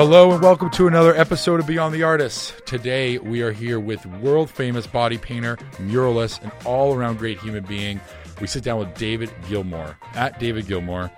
Hello and welcome to another episode of Beyond the Artists. Today we are here with world famous body painter, muralist, and all around great human being. We sit down with David Gilmore at David Gilmore,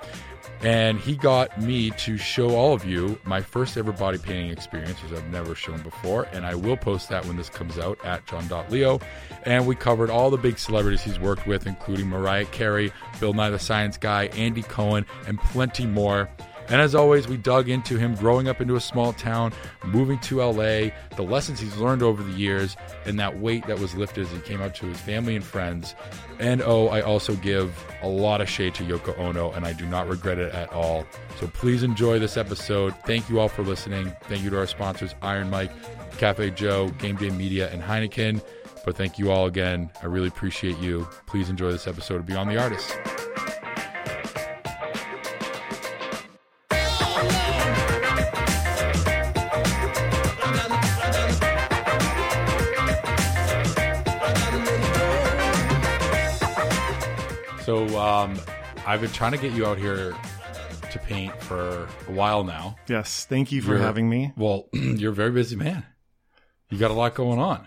and he got me to show all of you my first ever body painting experience, which I've never shown before. And I will post that when this comes out at John.Leo. And we covered all the big celebrities he's worked with, including Mariah Carey, Bill Nye the Science Guy, Andy Cohen, and plenty more. And as always, we dug into him growing up into a small town, moving to LA, the lessons he's learned over the years, and that weight that was lifted as he came out to his family and friends. And oh, I also give a lot of shade to Yoko Ono, and I do not regret it at all. So please enjoy this episode. Thank you all for listening. Thank you to our sponsors, Iron Mike, Cafe Joe, Game Day Media, and Heineken. But thank you all again. I really appreciate you. Please enjoy this episode of Beyond the Artist. So um, I've been trying to get you out here to paint for a while now. Yes, thank you for You're- having me. Well, you're a very busy man. You got a lot going on.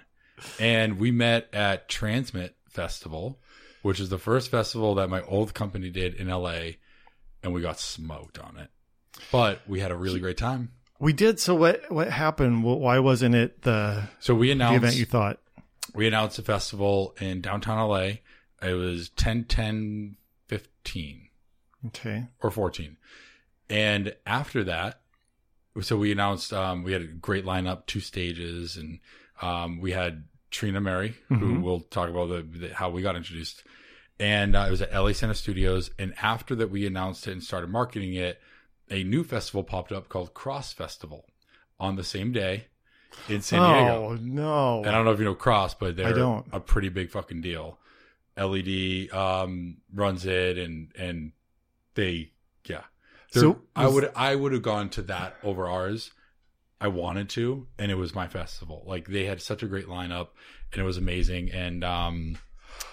And we met at Transmit Festival, which is the first festival that my old company did in LA, and we got smoked on it. But we had a really great time. We did. So what? What happened? Why wasn't it the, So we the announced event you thought? we announced a festival in downtown LA. It was 10 10 15. Okay. or 14. And after that, so we announced um, we had a great lineup, two stages, and um, we had Trina Merry, who Mhm. we'll talk about the, the, how we got introduced. And uh, it was at LA Center Studios. And after that, we announced it and started marketing it. A new festival popped up called Cross Festival on the same day in San Diego. Oh no! And I don't know if you know Cross, but they're don't. a pretty big fucking deal. LED um, runs it, and and they yeah. They're- So I would I would have gone to that over ours. I wanted to, and it was my festival. Like they had such a great lineup, and it was amazing. And um,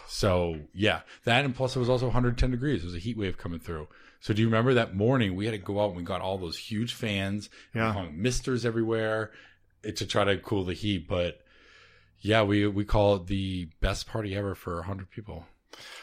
so yeah, that and plus it was also 110 degrees. It was a heat wave coming through. So do you remember that morning we had to go out and we got all those huge fans, Yeah. misters everywhere eh, to try to cool the heat. But yeah, we we call it the best party ever for 100 people.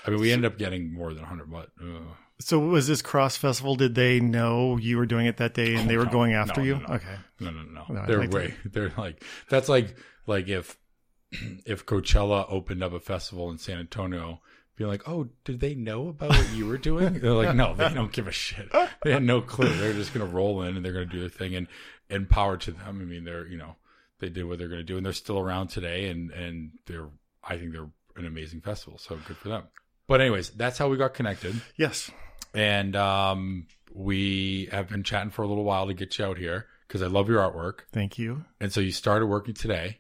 I mean, we ended up getting more than 100, but uh, So was this cross festival? Did they know you were doing it that day and they were no, going after no, you? no. Okay. no, no, no, No, they're like to- way they're like that's like like if if Coachella opened up a festival in San Antonio. Be like, oh, did they know about what you were doing? They're like, no, they don't give a shit. They had no clue. They're just gonna roll in and they're gonna do their thing, and and power to them. I mean, they're you know they did what they're gonna do, and they're still around today, and and they're I think they're an amazing festival, so good for them. But anyways, that's how we got connected, Yes. and um, we have been chatting for a little while to get you out here because I love your artwork, Thank you. and so you started working today.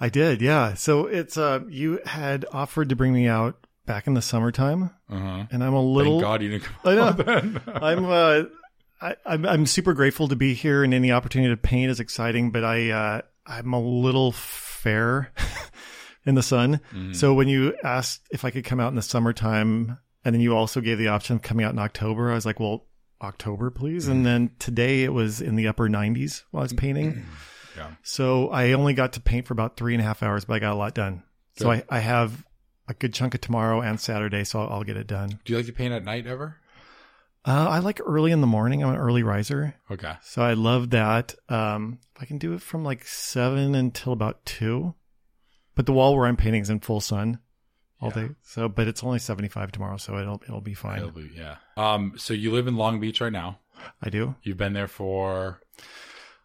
I did. Yeah. So it's uh, you had offered to bring me out back in the summertime, Uh huh. and I'm a little. Thank God you didn't come. I know. I'm uh, I, I'm I'm super grateful to be here, and any opportunity to paint is exciting. But I uh, I'm a little fair in the sun. Mhm. So when you asked if I could come out in the summertime, and then you also gave the option of coming out in October, I was like, well, October, please. And then today it was in the upper 90s while I was painting. Yeah. So I only got to paint for about three and a half hours, but I got a lot done. So I, I have a good chunk of tomorrow and Saturday, so I'll, I'll get it done. Do you like to paint at night ever? Uh, I like early in the morning. I'm an early riser. Okay. So I love that. Um, I can do it from like seven until about two, but the wall where I'm painting is in full sun all Yeah. day. So, but it's only 75 tomorrow, so it'll it'll be fine. It'll be- yeah. Um. So you live in Long Beach right now. I do. You've been there for,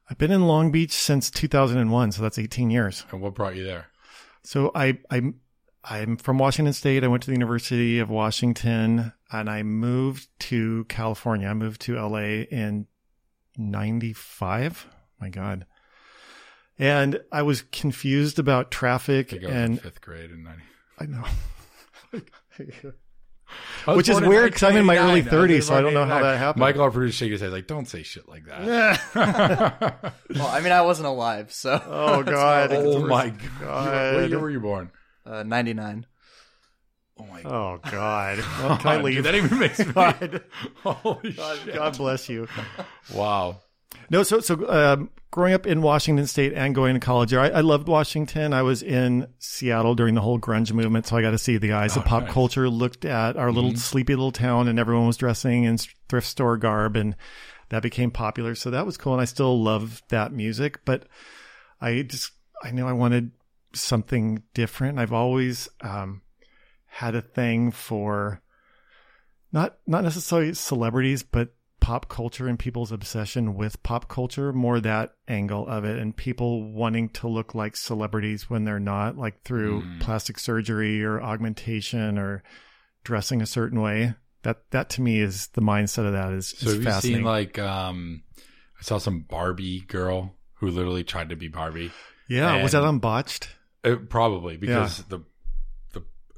I've been in Long Beach since 2001, so that's 18 years. and what brought you there? So I I I'm from Washington State. I went to the University of Washington, and I moved to California. I moved to LA in '95. My God. And I was confused about I traffic, think I was in and fifth grade in ninety. I know. I Which is weird because I'm in my early 30s, so I don't know how that happened. Michael, our producer, shaking his head like, "Don't say shit like that." Well, I mean, I wasn't alive, so. Oh, God. oh my god! God. What year were you born? Uh, 99. Oh my god! Oh God. Can I Dude, that even makes me. God, Holy God, shit! God bless you. Wow. No, so so um, growing up in Washington State and going to college there, I, I loved Washington. I was in Seattle during the whole grunge movement, so I got to see the eyes of pop Oh, nice. culture. Looked at our little sleepy little town, and everyone was dressing in thrift store garb, and that became popular. So that was cool, and I still love that music. But I just I knew I wanted something different. I've always um, had a thing for not not necessarily celebrities, but pop culture and people's obsession with pop culture, more that angle of it, and people wanting to look like celebrities when they're not, like through Mm. plastic surgery or augmentation or dressing a certain way. That that to me is the mindset of that is, So is have you seen like um I saw some Barbie girl who literally tried to be Barbie. yeah, was that on Botched? Uh, probably because the the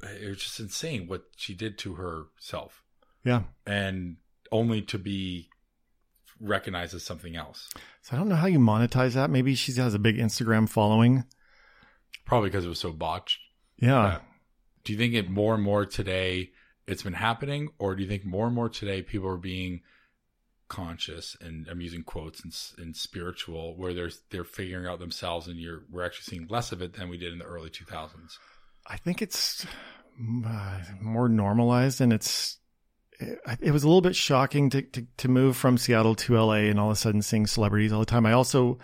it was just insane what she did to herself Yeah. and only to be recognized as something else. So I don't know how you monetize that. Maybe she has a big Instagram following. Probably because it was so botched. Yeah. Do you think it more and more today it's been happening, or do you think more and more today people are being conscious and I'm using quotes and, and spiritual, where they're they're figuring out themselves, and you're we're actually seeing less of it than we did in the early 2000s. I think it's uh, more normalized, and it's it, it was a little bit shocking to, to to move from Seattle to LA and all of a sudden seeing celebrities all the time. I also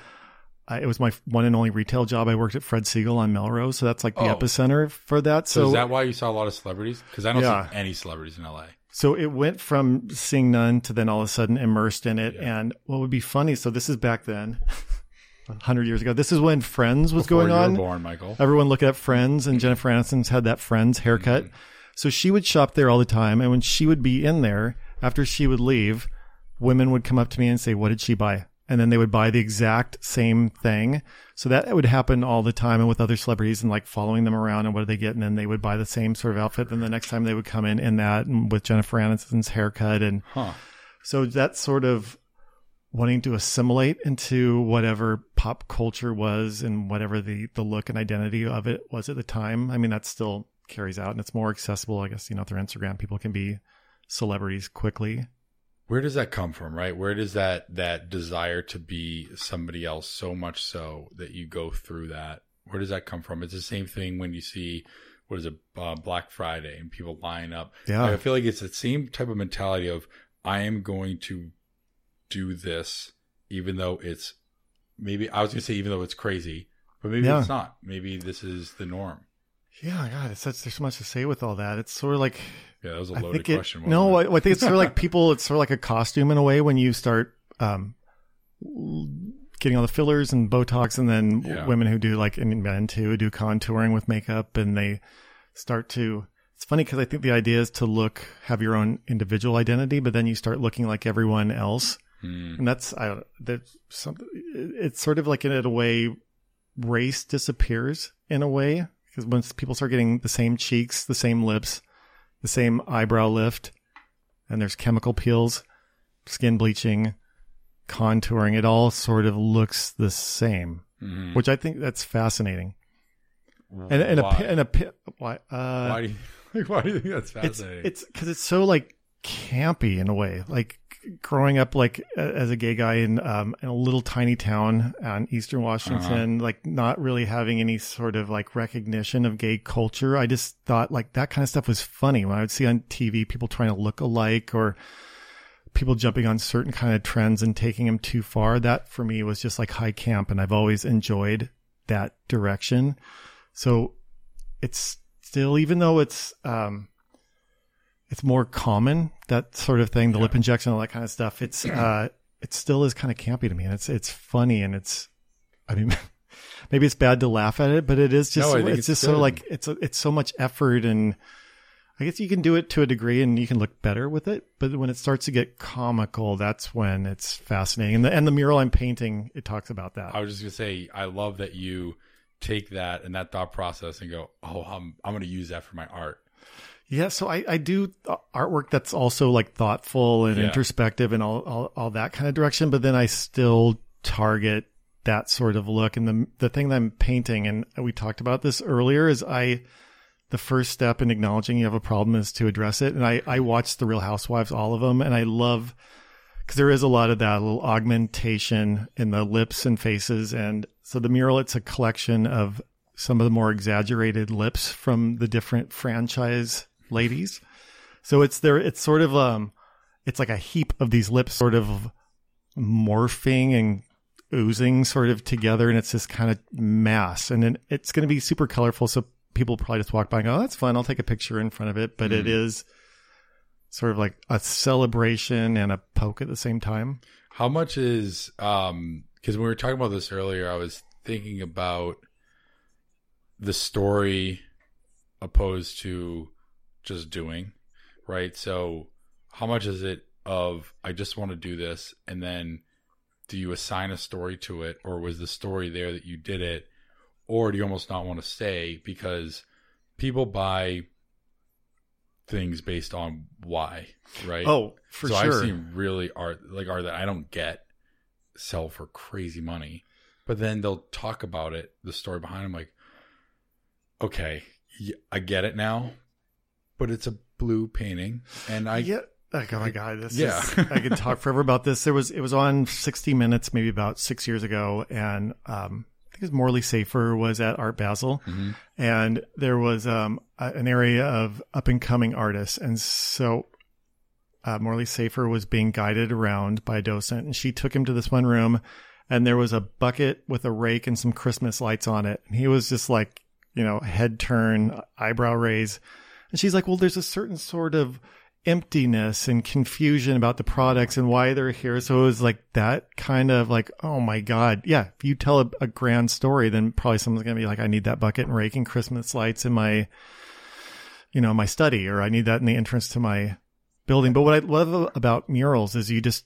I, it was my one and only retail job. I worked at Fred Segal on Melrose, so that's like the Oh. epicenter for that. So, So is that why you saw a lot of celebrities? Because I don't Yeah. see any celebrities in LA. So it went from seeing none to then all of a sudden immersed in it. Yeah. And what would be funny, so this is back then, a hundred years ago. This is when Friends was Before going you were on. born, Michael. Everyone look at Friends, and Jennifer mm-hmm. Aniston's had that Friends haircut. Mm-hmm. So she would shop there all the time, and when she would be in there, after she would leave, women would come up to me and say, "What did she buy?" And then they would buy the exact same thing. So that would happen all the time, and with other celebrities, and like following them around, and what do they get? And then they would buy the same sort of outfit. Then the next time they would come in in that, and with Jennifer Aniston's haircut, and Huh. so that sort of wanting to assimilate into whatever pop culture was and whatever the, the look and identity of it was at the time. I mean, that still carries out and it's more accessible, I guess, you know, through Instagram. People can be celebrities quickly. Where does that come from, right? Where does that that desire to be somebody else so much so that you go through that? Where does that come from? It's the same thing when you see what is it, uh, Black Friday, and people line up. Yeah. I feel like it's the same type of mentality of I am going to do this, even though it's maybe I was to say even though it's crazy, but maybe Yeah. it's not. Maybe this is the norm. Yeah, God, it's such, there's so much to say with all that. It's sort of like, Yeah, that was a loaded it, question. no, I, I think it's sort of like people, it's sort of like a costume in a way when you start, um, getting all the fillers and Botox and then Yeah. women who do like, and men too, do contouring with makeup and they start to, it's funny because I think the idea is to look, have your own individual identity, but then you start looking like everyone else. Hmm. And that's, I don't, that's something, it's sort of like in a way, race disappears in a way because once people start getting the same cheeks, the same lips, the same eyebrow lift, and there's chemical peels, skin bleaching, contouring, it all sort of looks the same, Mhm. which I think that's fascinating. And, and why? a, and a, why, uh, why do you why do you think that's fascinating? it's because it's so like campy in a way like growing up like as a gay guy in um in a little tiny town on eastern washington like not really having any sort of like recognition of gay culture i just thought like that kind of stuff was funny. When i would see on tv people trying to look alike or people jumping on certain kind of trends and taking them too far that for me was just like high camp and i've always enjoyed that direction. So it's still even though it's um it's more common that sort of thing the Yeah. lip injection all that kind of stuff it's uh it still is kind of campy to me and it's it's funny and it's i mean maybe it's bad to laugh at it but it is just No, it's, it's just so good. like it's it's so much effort and i guess you can do it to a degree and you can look better with it but when it starts to get comical that's when it's fascinating and the, and the mural i'm painting it talks about that I was just gonna say, I love that you take that and that thought process and go, oh, I'm I'm gonna use that for my art. Yeah, so I, I do uh, artwork that's also like thoughtful and Yeah. introspective and all, all all that kind of direction, but then I still target that sort of look. And the the thing that I'm painting, and we talked about this earlier, is I the first step in acknowledging you have a problem is to address it. And I I watched the Real Housewives, all of them, and I love because there is a lot of that little augmentation in the lips and faces. And so the mural, it's a collection of some of the more exaggerated lips from the different franchise ladies. So it's there, it's sort of, um, it's like a heap of these lips sort of morphing and oozing sort of together. And it's this kind of mass. And then it's going to be super colorful. So people probably just walk by and go, oh, that's fun. I'll take a picture in front of it. But it Mhm. is sort of like a celebration and a poke at the same time. How much is um because when we were talking about this earlier, I was thinking about the story opposed to just doing, right? So how much is it of I just want to do this and then do you assign a story to it or was the story there that you did it or do you almost not want to say because people buy things based on why, right? Oh, for so sure. I've seen really art like art that I don't get sell for crazy money, but then they'll talk about it, the story behind. I'm like, okay, I get it now, but it's a blue painting, and I yeah. Like, oh my god, this Yeah. is, I could talk forever about this. There was it was on 60 Minutes maybe about six years ago, and um, I think it was Morley Safer was at Art Basel, Mhm. and there was um a, an area of up and coming artists, and so uh, Morley Safer was being guided around by a docent, and she took him to this one room, and there was a bucket with a rake and some Christmas lights on it, and he was just like, you know, head turn, eyebrow raise, and she's like, well, there's a certain sort of emptiness and confusion about the products and why they're here. So it was like that kind of like, oh my God. Yeah. If you tell a, a grand story, then probably someone's going to be like, I need that bucket and rake and Christmas lights in my, you know, my study, or I need that in the entrance to my building. But what I love about murals is you just,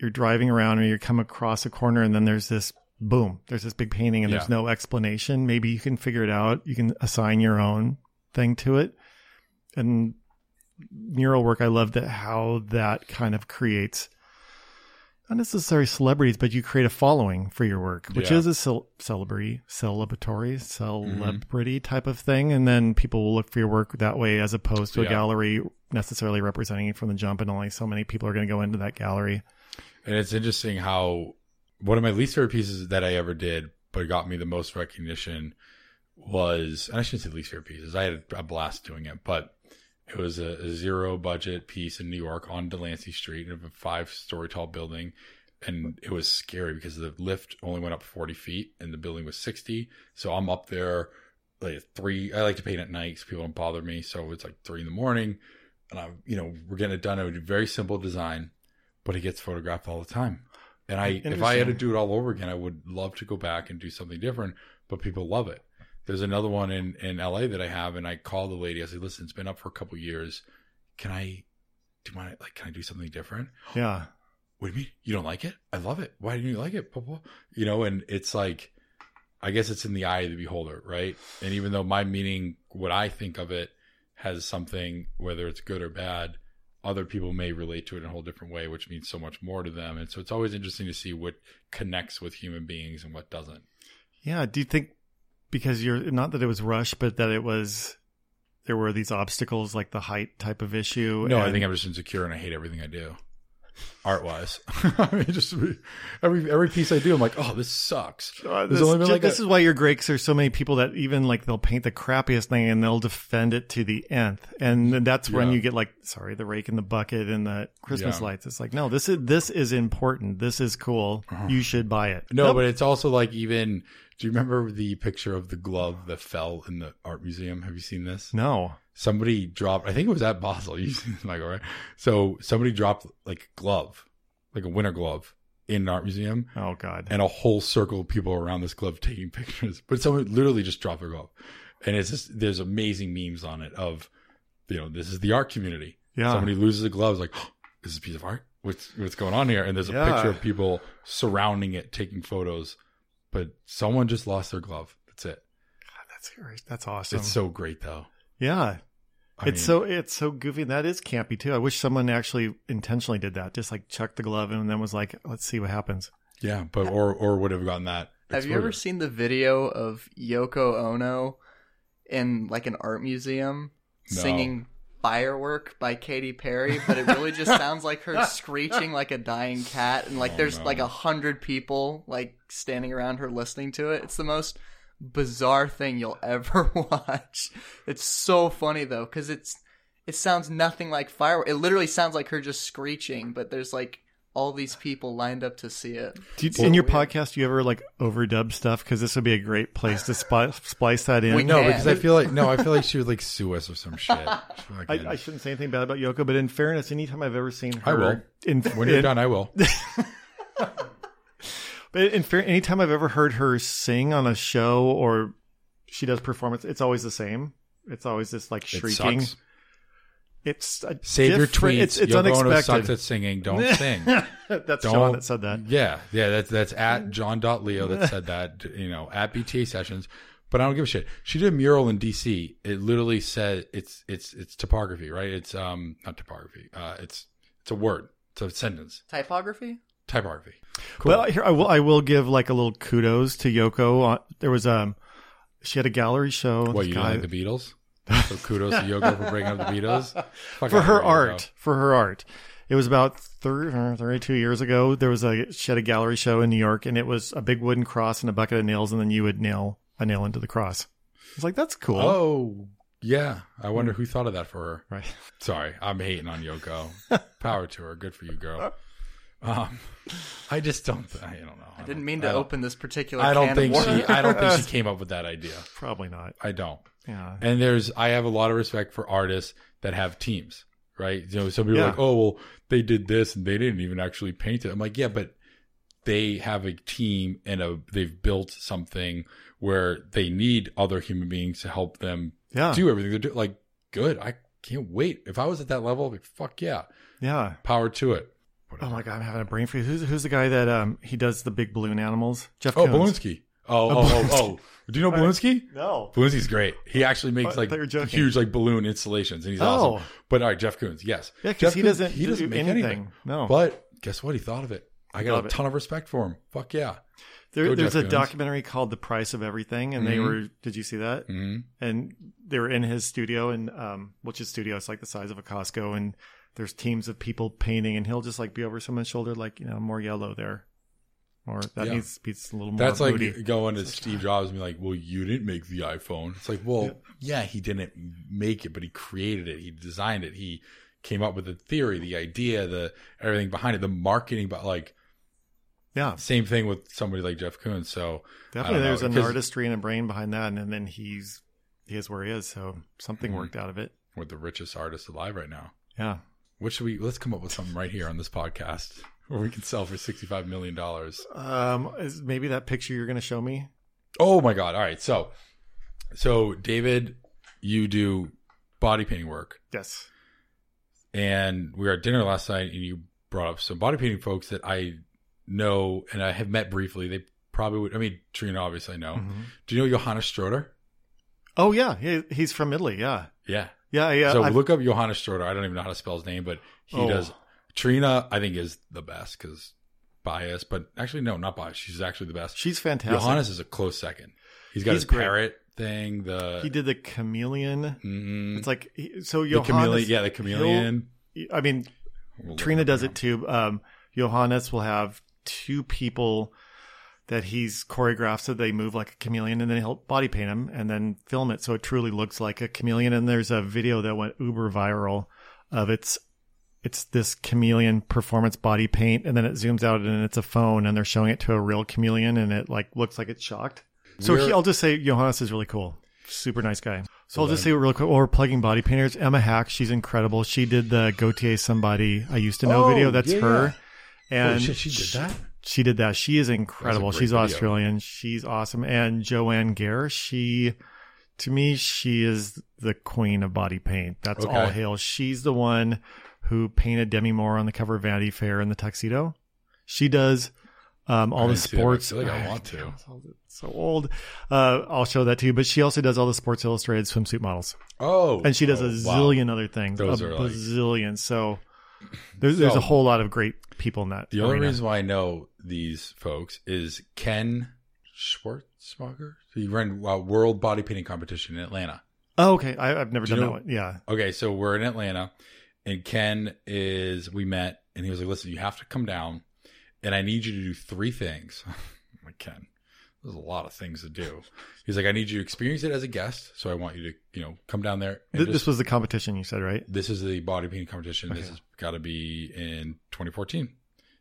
you're driving around and you come across a corner and then there's this boom, there's this big painting and there's no explanation. Maybe you can figure it out. You can assign your own thing to it. And mural work, I love that how that kind of creates not necessarily celebrities, but you create a following for your work, which Yeah. is a cel- celebrity, celebratory, celebrity mm-hmm. type of thing. And then people will look for your work that way as opposed to a gallery necessarily representing you from the jump. And only so many people are going to go into that gallery. And it's interesting how one of my least favorite pieces that I ever did, but got me the most recognition was, and I shouldn't say least favorite pieces. I had a blast doing it, but it was a, a zero budget piece in New York on Delancey Street of a five story tall building. And it was scary because the lift only went up 40 feet and the building was 60. So I'm up there like three. I like to paint at night so people don't bother me. So it's like three in the morning and I'm, you know, we're getting it done. I would do very simple design, but it gets photographed all the time. And I, if I had to do it all over again, I would love to go back and do something different, but people love it. There's another one in, in LA that I have, and I called the lady. I said, listen, it's been up for a couple years. Can I, do my like, can I do something different? Yeah. What do you mean? You don't like it? I love it. Why didn't you like it? Blah, blah. You know, and it's like, I guess it's in the eye of the beholder, right? And even though my meaning, what I think of it, has something, whether it's good or bad, other people may relate to it in a whole different way, which means so much more to them. And so it's always interesting to see what connects with human beings and what doesn't. Yeah. Do you think because you're not that it was rushed, but that it was there were these obstacles like the height type of issue? No, I think I'm just insecure and I hate everything I do. Art wise, I mean, just every every piece I do, I'm like, oh, this sucks. Uh, this, like this a- is why you're great. 'cause there's so many people that even like they'll paint the crappiest thing and they'll defend it to the nth, and then that's when Yeah. you get like, sorry, the rake in the bucket and the Christmas Yeah. lights. It's like, no, this is this is important. This is cool. You should buy it. Uh-huh. No, Nope. but it's also like even. Do you remember the picture of the glove that fell in the art museum? Have you seen this? no. Somebody dropped. I think it was at Basel. You this, Michael, right? So somebody dropped like a glove, like a winter glove, in an art museum, Oh God. and a whole circle of people around this glove taking pictures. But someone literally just dropped their glove, and it's just there's amazing memes on it of, you know, this is the art community. Yeah. Somebody loses a glove, is like, oh, this is a piece of art. What's what's going on here? And there's a Yeah. picture of people surrounding it, taking photos, but someone just lost their glove. That's it. That's great. That's awesome. It's so great though. yeah. I it's mean, so it's so goofy. That is campy too. I wish someone actually intentionally did that. Just like chucked the glove and then was like, let's see what happens. yeah, but or or would have gotten that. Have you ever seen the video of Yoko Ono in like an art museum No. singing Firework by Katy Perry, but it really just sounds like her screeching like a dying cat, and like Oh, there's no. like a hundred people like standing around her listening to it. It's the most bizarre thing you'll ever watch. It's so funny though, because it's it sounds nothing like firework. It literally sounds like her just screeching, but there's like all these people lined up to see it. Do you, So in your weird. podcast, do you ever like overdub stuff? Because this would be a great place to spi- splice that in. We No, can. because I feel like no, I feel like she would like sue us or some shit. She'd I, I shouldn't say anything bad about Yoko, but in fairness, anytime I've ever seen her, I will. In, when you're in- done, I will. But in fair, anytime I've ever heard her sing on a show or she does performance, it's always the same. It's always this like It shrieking. sucks. It's a Save your different- tweets. It's, it's Yoko Ono sucks unexpected. at singing. Don't sing. That's Don't- John that said that. Yeah, yeah. That's that's at John Leo that said that. You know, at BTA sessions. But I don't give a shit. She did a mural in DC. It literally said it's it's it's topography, right? It's um not topography. Uh, it's it's a word. It's a sentence. Typography? Typography. Cool. But here, I will I will give like a little kudos to Yoko. There was um, she had a gallery show. what you Guy- don't like the Beatles? So kudos to Yoko for bringing up the Beatles. Fuck for her of here, Yoko. art. For her art. It was about 30, 32 years ago. There was a she had a gallery show in New York, and it was a big wooden cross and a bucket of nails, and then you would nail a nail into the cross. It's like that's cool, Oh yeah. I wonder who thought of that for her. right? Sorry, I'm hating on Yoko. Power to her. Good for you, girl. Um, I just don't. I don't know. I didn't mean to I open this particular I don't can think of she. I don't think she came up with that idea. Probably not. I don't. Yeah, And there's. I have a lot of respect for artists that have teams. Right. You know, some people are like, oh well, they did this and they didn't even actually paint it. I'm like, yeah, but they have a team and a they've built something where they need other human beings to help them yeah, do everything they're doing. Like, good. I can't wait. If I was at that level, like, fuck yeah, yeah. power to it. Oh my god, I'm having a brain freeze. Who's who's the guy that um he does the big balloon animals? Jeff. Oh, Koons. Oh, oh, oh, oh. Do you know Belinsky? No. Belinsky's great. He actually makes I like thought you were joking. huge like balloon installations, and he's Oh. awesome. But all right, Jeff Koons, yes, Yeah, Jeff because he Koons, doesn't he doesn't do make anything. No. But guess what? He thought of it. I got Love a it. ton of respect for him. Fuck yeah. There, Go there's Jeff a Koons. documentary called "The Price of Everything," and they Mhm. were. Did you see that? hmm And they were in his studio, and um, which his studio is like the size of a Costco, and there's teams of people painting, and he'll just like be over someone's shoulder, like you know, more yellow there, or that Yeah. needs to be a little more. That's like moody. going to Steve Jobs and be like, "Well, you didn't make the iPhone." It's like, well, yeah, he didn't make it, but he created it. He designed it. He came up with the theory, the idea, the everything behind it, the marketing. But like, yeah, same thing with somebody like Jeff Koons. So definitely. There's an artistry and a brain behind that, and then he's he is where he is, so something Mhm. worked out of it. we're the richest artist alive right now. Yeah, What should we? Let's come up with something right here on this podcast where we can sell for sixty-five million dollars. um, is maybe that picture you're going to show me? Oh my god! All right, so so David, you do body painting work, Yes. and we were at dinner last night, and you brought up some body painting folks that I know and I have met briefly. They probably would. I mean, Trina, obviously, I know. Mhm. Do you know Johannes Stroder? Oh yeah, he, he's from Italy. Yeah, Yeah. yeah, yeah. so I've- look up Johannes Stroder. I don't even know how to spell his name, but he Oh. does. Trina, I think, is the best because bias, but actually, no, not bias. She's actually the best. she's fantastic. Johannes is a close second. He's got He's his great. parrot thing. The he did the chameleon. mm, It's like so. the chameleon. Yeah, the chameleon. I mean, We'll Trina does it too. Um, Johannes will have two people that he's choreographed so they move like a chameleon, and then he'll body paint them and then film it so it truly looks like a chameleon. And there's a video that went uber viral of it's it's this chameleon performance body paint, and then it zooms out and it's a phone, and they're showing it to a real chameleon, and it like looks like it's shocked. So he, I'll just say Johannes is really cool, super nice guy. So I'll just say real quick, we're plugging body painters, Emma Hack, she's incredible. She did the Gotye somebody I used to know Oh, video. That's yeah. her. And shit, she did that. she did that. She is incredible. She's video. Australian. She's awesome. And Joanne Gair, she, to me, she is the queen of body paint. That's Okay. all hail. She's the one who painted Demi Moore on the cover of Vanity Fair in the tuxedo. She does um, all I the that, but I sports. feel like I want to. So old. Uh, I'll show that to you. But she also does all the Sports Illustrated swimsuit models, Oh, and she does oh, a wow. zillion other things. Those a are like- bazillion. So there's there's a whole lot of great people in that. The only reason why I know these folks is Ken Schwartzmacher. He ran a world body painting competition in Atlanta. Oh, okay. I, I've never Do you done know- that one. Yeah. Okay, so we're in Atlanta, and Ken is. We met, and he was like, "Listen, you have to come down, and I need you to do three things." I'm like, Ken, there's a lot of things to do. He's like, "I need you to experience it as a guest, so I want you to, you know, come down there." Th- just- this was the competition you said, right? this is the body painting competition. This has got to be in 2014.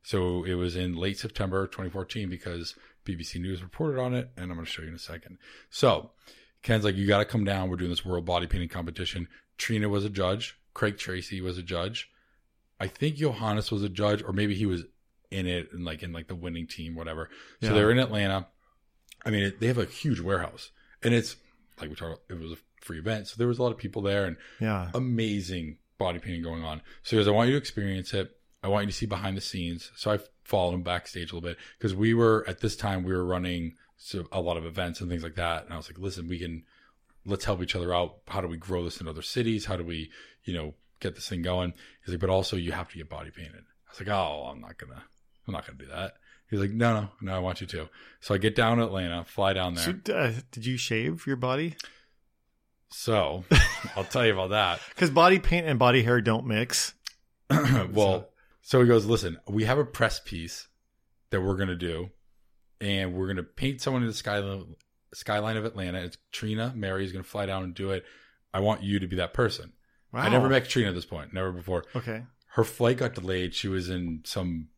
So it was in late September 2014 because BBC News reported on it, and I'm going to show you in a second. So Ken's like, you got to come down. We're doing this world body painting competition. Trina was a judge. Craig Tracy was a judge. I think Johannes was a judge, or maybe he was in it and like in like the winning team, whatever. So Yeah. they're in Atlanta. I mean, it, they have a huge warehouse, and it's like we talked. About, it was a free event, so there was a lot of people there, and Yeah. amazing body painting going on. So he goes, I want you to experience it. I want you to see behind the scenes. So I followed him backstage a little bit because we were at this time we were running so a lot of events and things like that. And I was like, listen, we can let's help each other out. How do we grow this in other cities? How do we, you know, get this thing going? He's like, but also you have to get body painted. I was like, oh, I'm not gonna, I'm not gonna do that. He's like, no, no, no, I want you to. So I get down to Atlanta, fly down there. So, uh, did you shave your body? So I'll tell you about that. Because body paint and body hair don't mix. well, so he goes, listen, we have a press piece that we're going to do, and we're going to paint someone in the skyline, skyline of Atlanta. It's Trina. Merry is going to fly down and do it. I want you to be that person. Wow. I never met Trina at this point, never before. Okay. Her flight got delayed. She was in some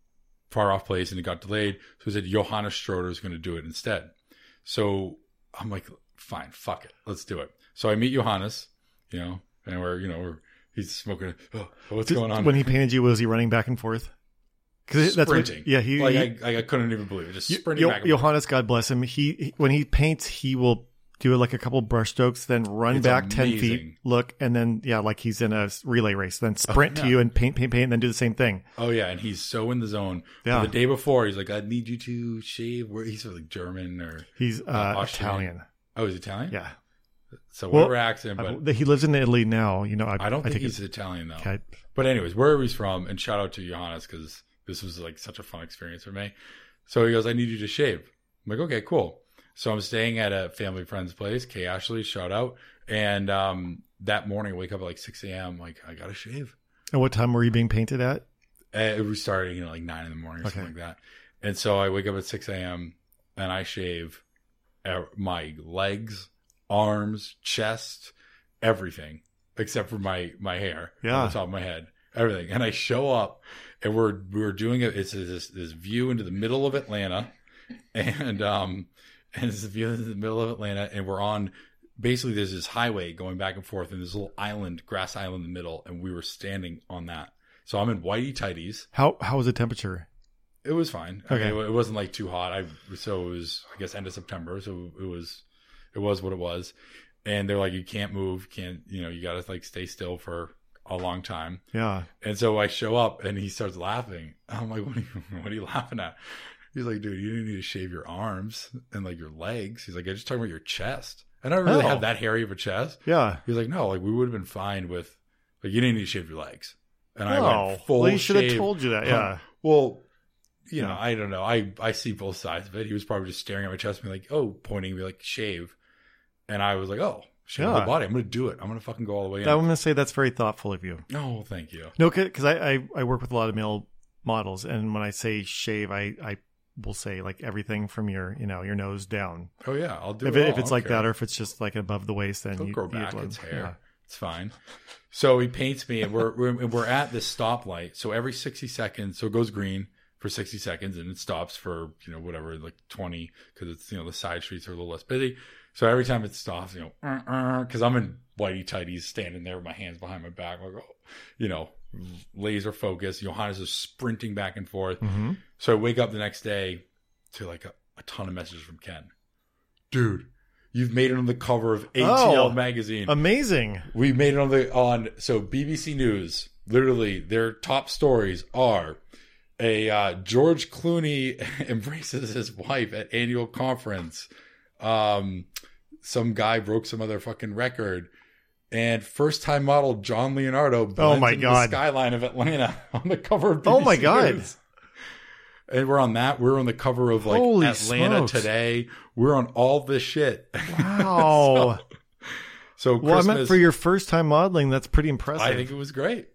far off place and it got delayed. So he said Johannes Schroeder is going to do it instead. So I'm like, fine, fuck it, let's do it. So I meet Johannes, you know, and we're, you know, we're, he's smoking. Oh, what's Did- going on? When he painted you, was he running back and forth? Because that's what, yeah, he, like he I, I couldn't even believe it. Just sprinting Yo-. Johannes, God bless him. He, he when he paints, he will do like a couple brush strokes, then run It's back ten feet, look, and then yeah, like he's in a relay race. Then sprint yeah. to you and paint, paint, paint, and then do the same thing. Oh yeah, and he's so in the zone. But Yeah. the day before, he's like, "I need you to shave." Where he's like German or He's uh, Austrian. Italian. oh, he's Italian. Yeah, So Well, whatever accent, but I- he lives in Italy now. You know, I, I don't think think he's Italian though. okay. But anyways, wherever he's from, and shout out to Johannes because this was like such a fun experience for me. So he goes, "I need you to shave." I'm like, "Okay, cool." So I'm staying at a family friend's place. Kay Ashley, shout out. And um, that morning, I wake up at like 6 a.m. Like I gotta shave. And what time were you being painted at? It was starting, you know, like nine in the morning or Okay. something like that. And so I wake up at 6 a.m. and I shave uh, my legs, arms, chest, everything except for my my hair Yeah. on the top of my head, everything. And I show up and we're we're doing it. It's this this view into the middle of Atlanta, and um and it's a view into the middle of Atlanta, and we're on. Basically, there's this highway going back and forth, and this little island, grass island in the middle, and we were standing on that. So I'm in whitey tighties. How how was the temperature? It was fine. Okay. I mean, it wasn't like too hot. I so it was I guess end of September, so it was it was what it was. And they're like, you can't move, can't you know, you got to like stay still for a long time. Yeah, And so I show up, and he starts laughing. I'm like, what are you, what are you laughing at? He's like, dude, you didn't need to shave your arms and like your legs. He's like, I'm just talking about your chest. And I don't really Oh. have that hairy of a chest. yeah. He's like, no, like we would have been fine with like you didn't need to shave your legs. And I oh, went full well, you should have told you that. Yeah. Well, you know, Yeah. I don't know. I I see both sides of it. He was probably just staring at my chest, and be like, "Oh," pointing, me like, "Shave," and I was like, "Oh, shave the Yeah. whole body. I'm gonna do it. I'm gonna fucking go all the way in." I'm going to say that's very thoughtful of you. oh, thank you. No, because I, I I work with a lot of male models, and when I say shave, I I will say like everything from your you know your nose down. Oh yeah, I'll do If, it. all. if it's like care. that, or if it's just like above the waist, then It'll you grow back. It's hair. yeah. It's fine. So he paints me, and we're we're, we're at this stoplight. So every sixty seconds, so it goes green for sixty seconds, and it stops for you know whatever like twenty because it's you know the side streets are a little less busy. So every time it stops, you know, because I'm in whitey tighties, standing there with my hands behind my back, like oh, you know, laser focus. Johannes is sprinting back and forth. hmm So I wake up the next day to like a, a ton of messages from Ken. Dude, you've made it on the cover of ATL Oh. magazine. Amazing. we made it on the on so BBC News. Literally, their top stories are a uh, George Clooney embraces his wife at annual conference. Um, some guy broke some other fucking record. And first time model John Leonardo Oh my God. the skyline of Atlanta on the cover of BBC Oh my God. News. And we're on that. We're on the cover of like Holy Atlanta smokes. Today. We're on all this shit. Wow. So Well, I meant for your first time modeling, that's pretty impressive. I think it was great.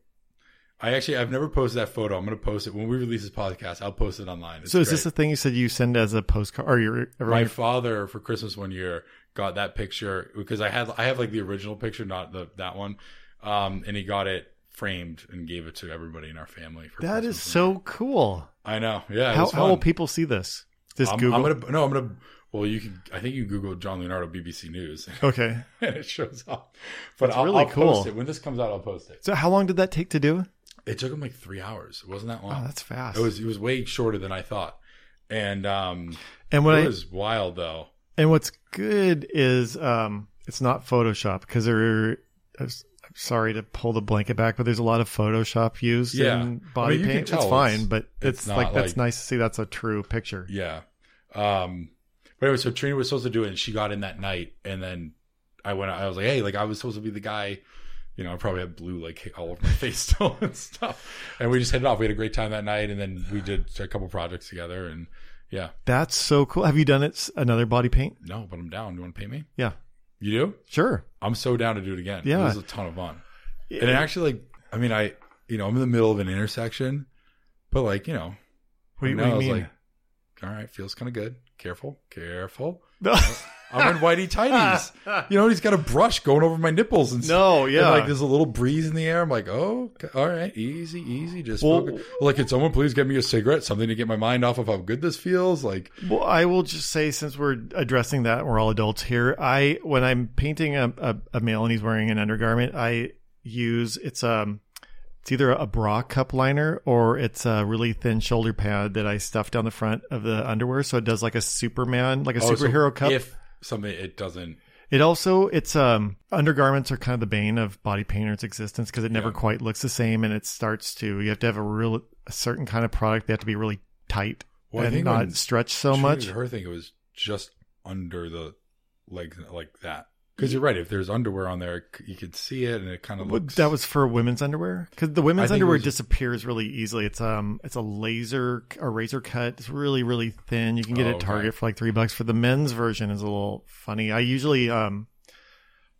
I actually I've never posted that photo. I'm going to post it when we release this podcast. I'll post it online. It's so is great. this the thing you said you send as a postcard or your my father for Christmas one year got that picture because I had I have like the original picture, not the that one, um, and he got it framed and gave it to everybody in our family. For That Christmas is one year. so cool. I know. Yeah. How, how will people see this? I'm, Google. I'm gonna no. I'm gonna. Well, you can. I think you Google John Leonardo BBC News Okay. and it shows up. But That's I'll, really I'll cool. post it when this comes out. I'll post it. So how long did that take to do? It took him like three hours. It wasn't that Oh, long. that's fast. it was. It was way shorter than I thought. And um, and what it I, was wild though. and what's good is um, it's not Photoshop because there. I'm sorry to pull the blanket back, but there's a lot of Photoshop used Yeah. in body I mean, paint. It's fine, it's- but it's it's, like that's like- nice to see. That's a true picture. Yeah. Um, but anyway, so Trina was supposed to do it, and she got in that night, and then I went. I was like, hey, like I was supposed to be the guy. You know, I probably had blue like all over my face still and stuff. And we just headed off. We had a great time that night, and then we did a couple projects together. And yeah, That's so cool. Have you done it another body paint? no, but I'm down. You want to pay me? Yeah, You do? sure. I'm so down to do it again. Yeah. it was a ton of fun. And it actually, like, I mean, I, you know, I'm in the middle of an intersection, but like, you know, What, do you- what I do was you mean? like, all right, feels kind of good. Careful, careful. No. I'm in whitey tighties. You know, he's got a brush going over my nipples and stuff. no, And, yeah. like there's a little breeze in the air. I'm like, oh, okay, all right, easy, easy. Just Well- like, can someone please get me a cigarette? Something to get my mind off of how good this feels. Like, Well, I will just say, since we're addressing that, we're all adults here. I, when I'm painting a, a, a male and he's wearing an undergarment, I use it's um, it's either a bra cup liner or it's a really thin shoulder pad that I stuff down the front of the underwear, so it does like a Superman, like a oh, so superhero cup. If something, it doesn't. It also it's um undergarments are kind of the bane of body painters' existence because it never Yeah. quite looks the same, and it starts to you have to have a real a certain kind of product. They have to be really tight Well, and not stretch so much. Her thing, it was just under the leg, like that. Because you're right. If there's underwear on there, you could see it, and it kind of looks. That was for women's underwear because the women's I think it underwear was- disappears really easily. It's um, it's a laser a razor cut. It's really really thin. You can get Oh, it at okay. Target for like three bucks. For the men's version, is a little funny. I usually um,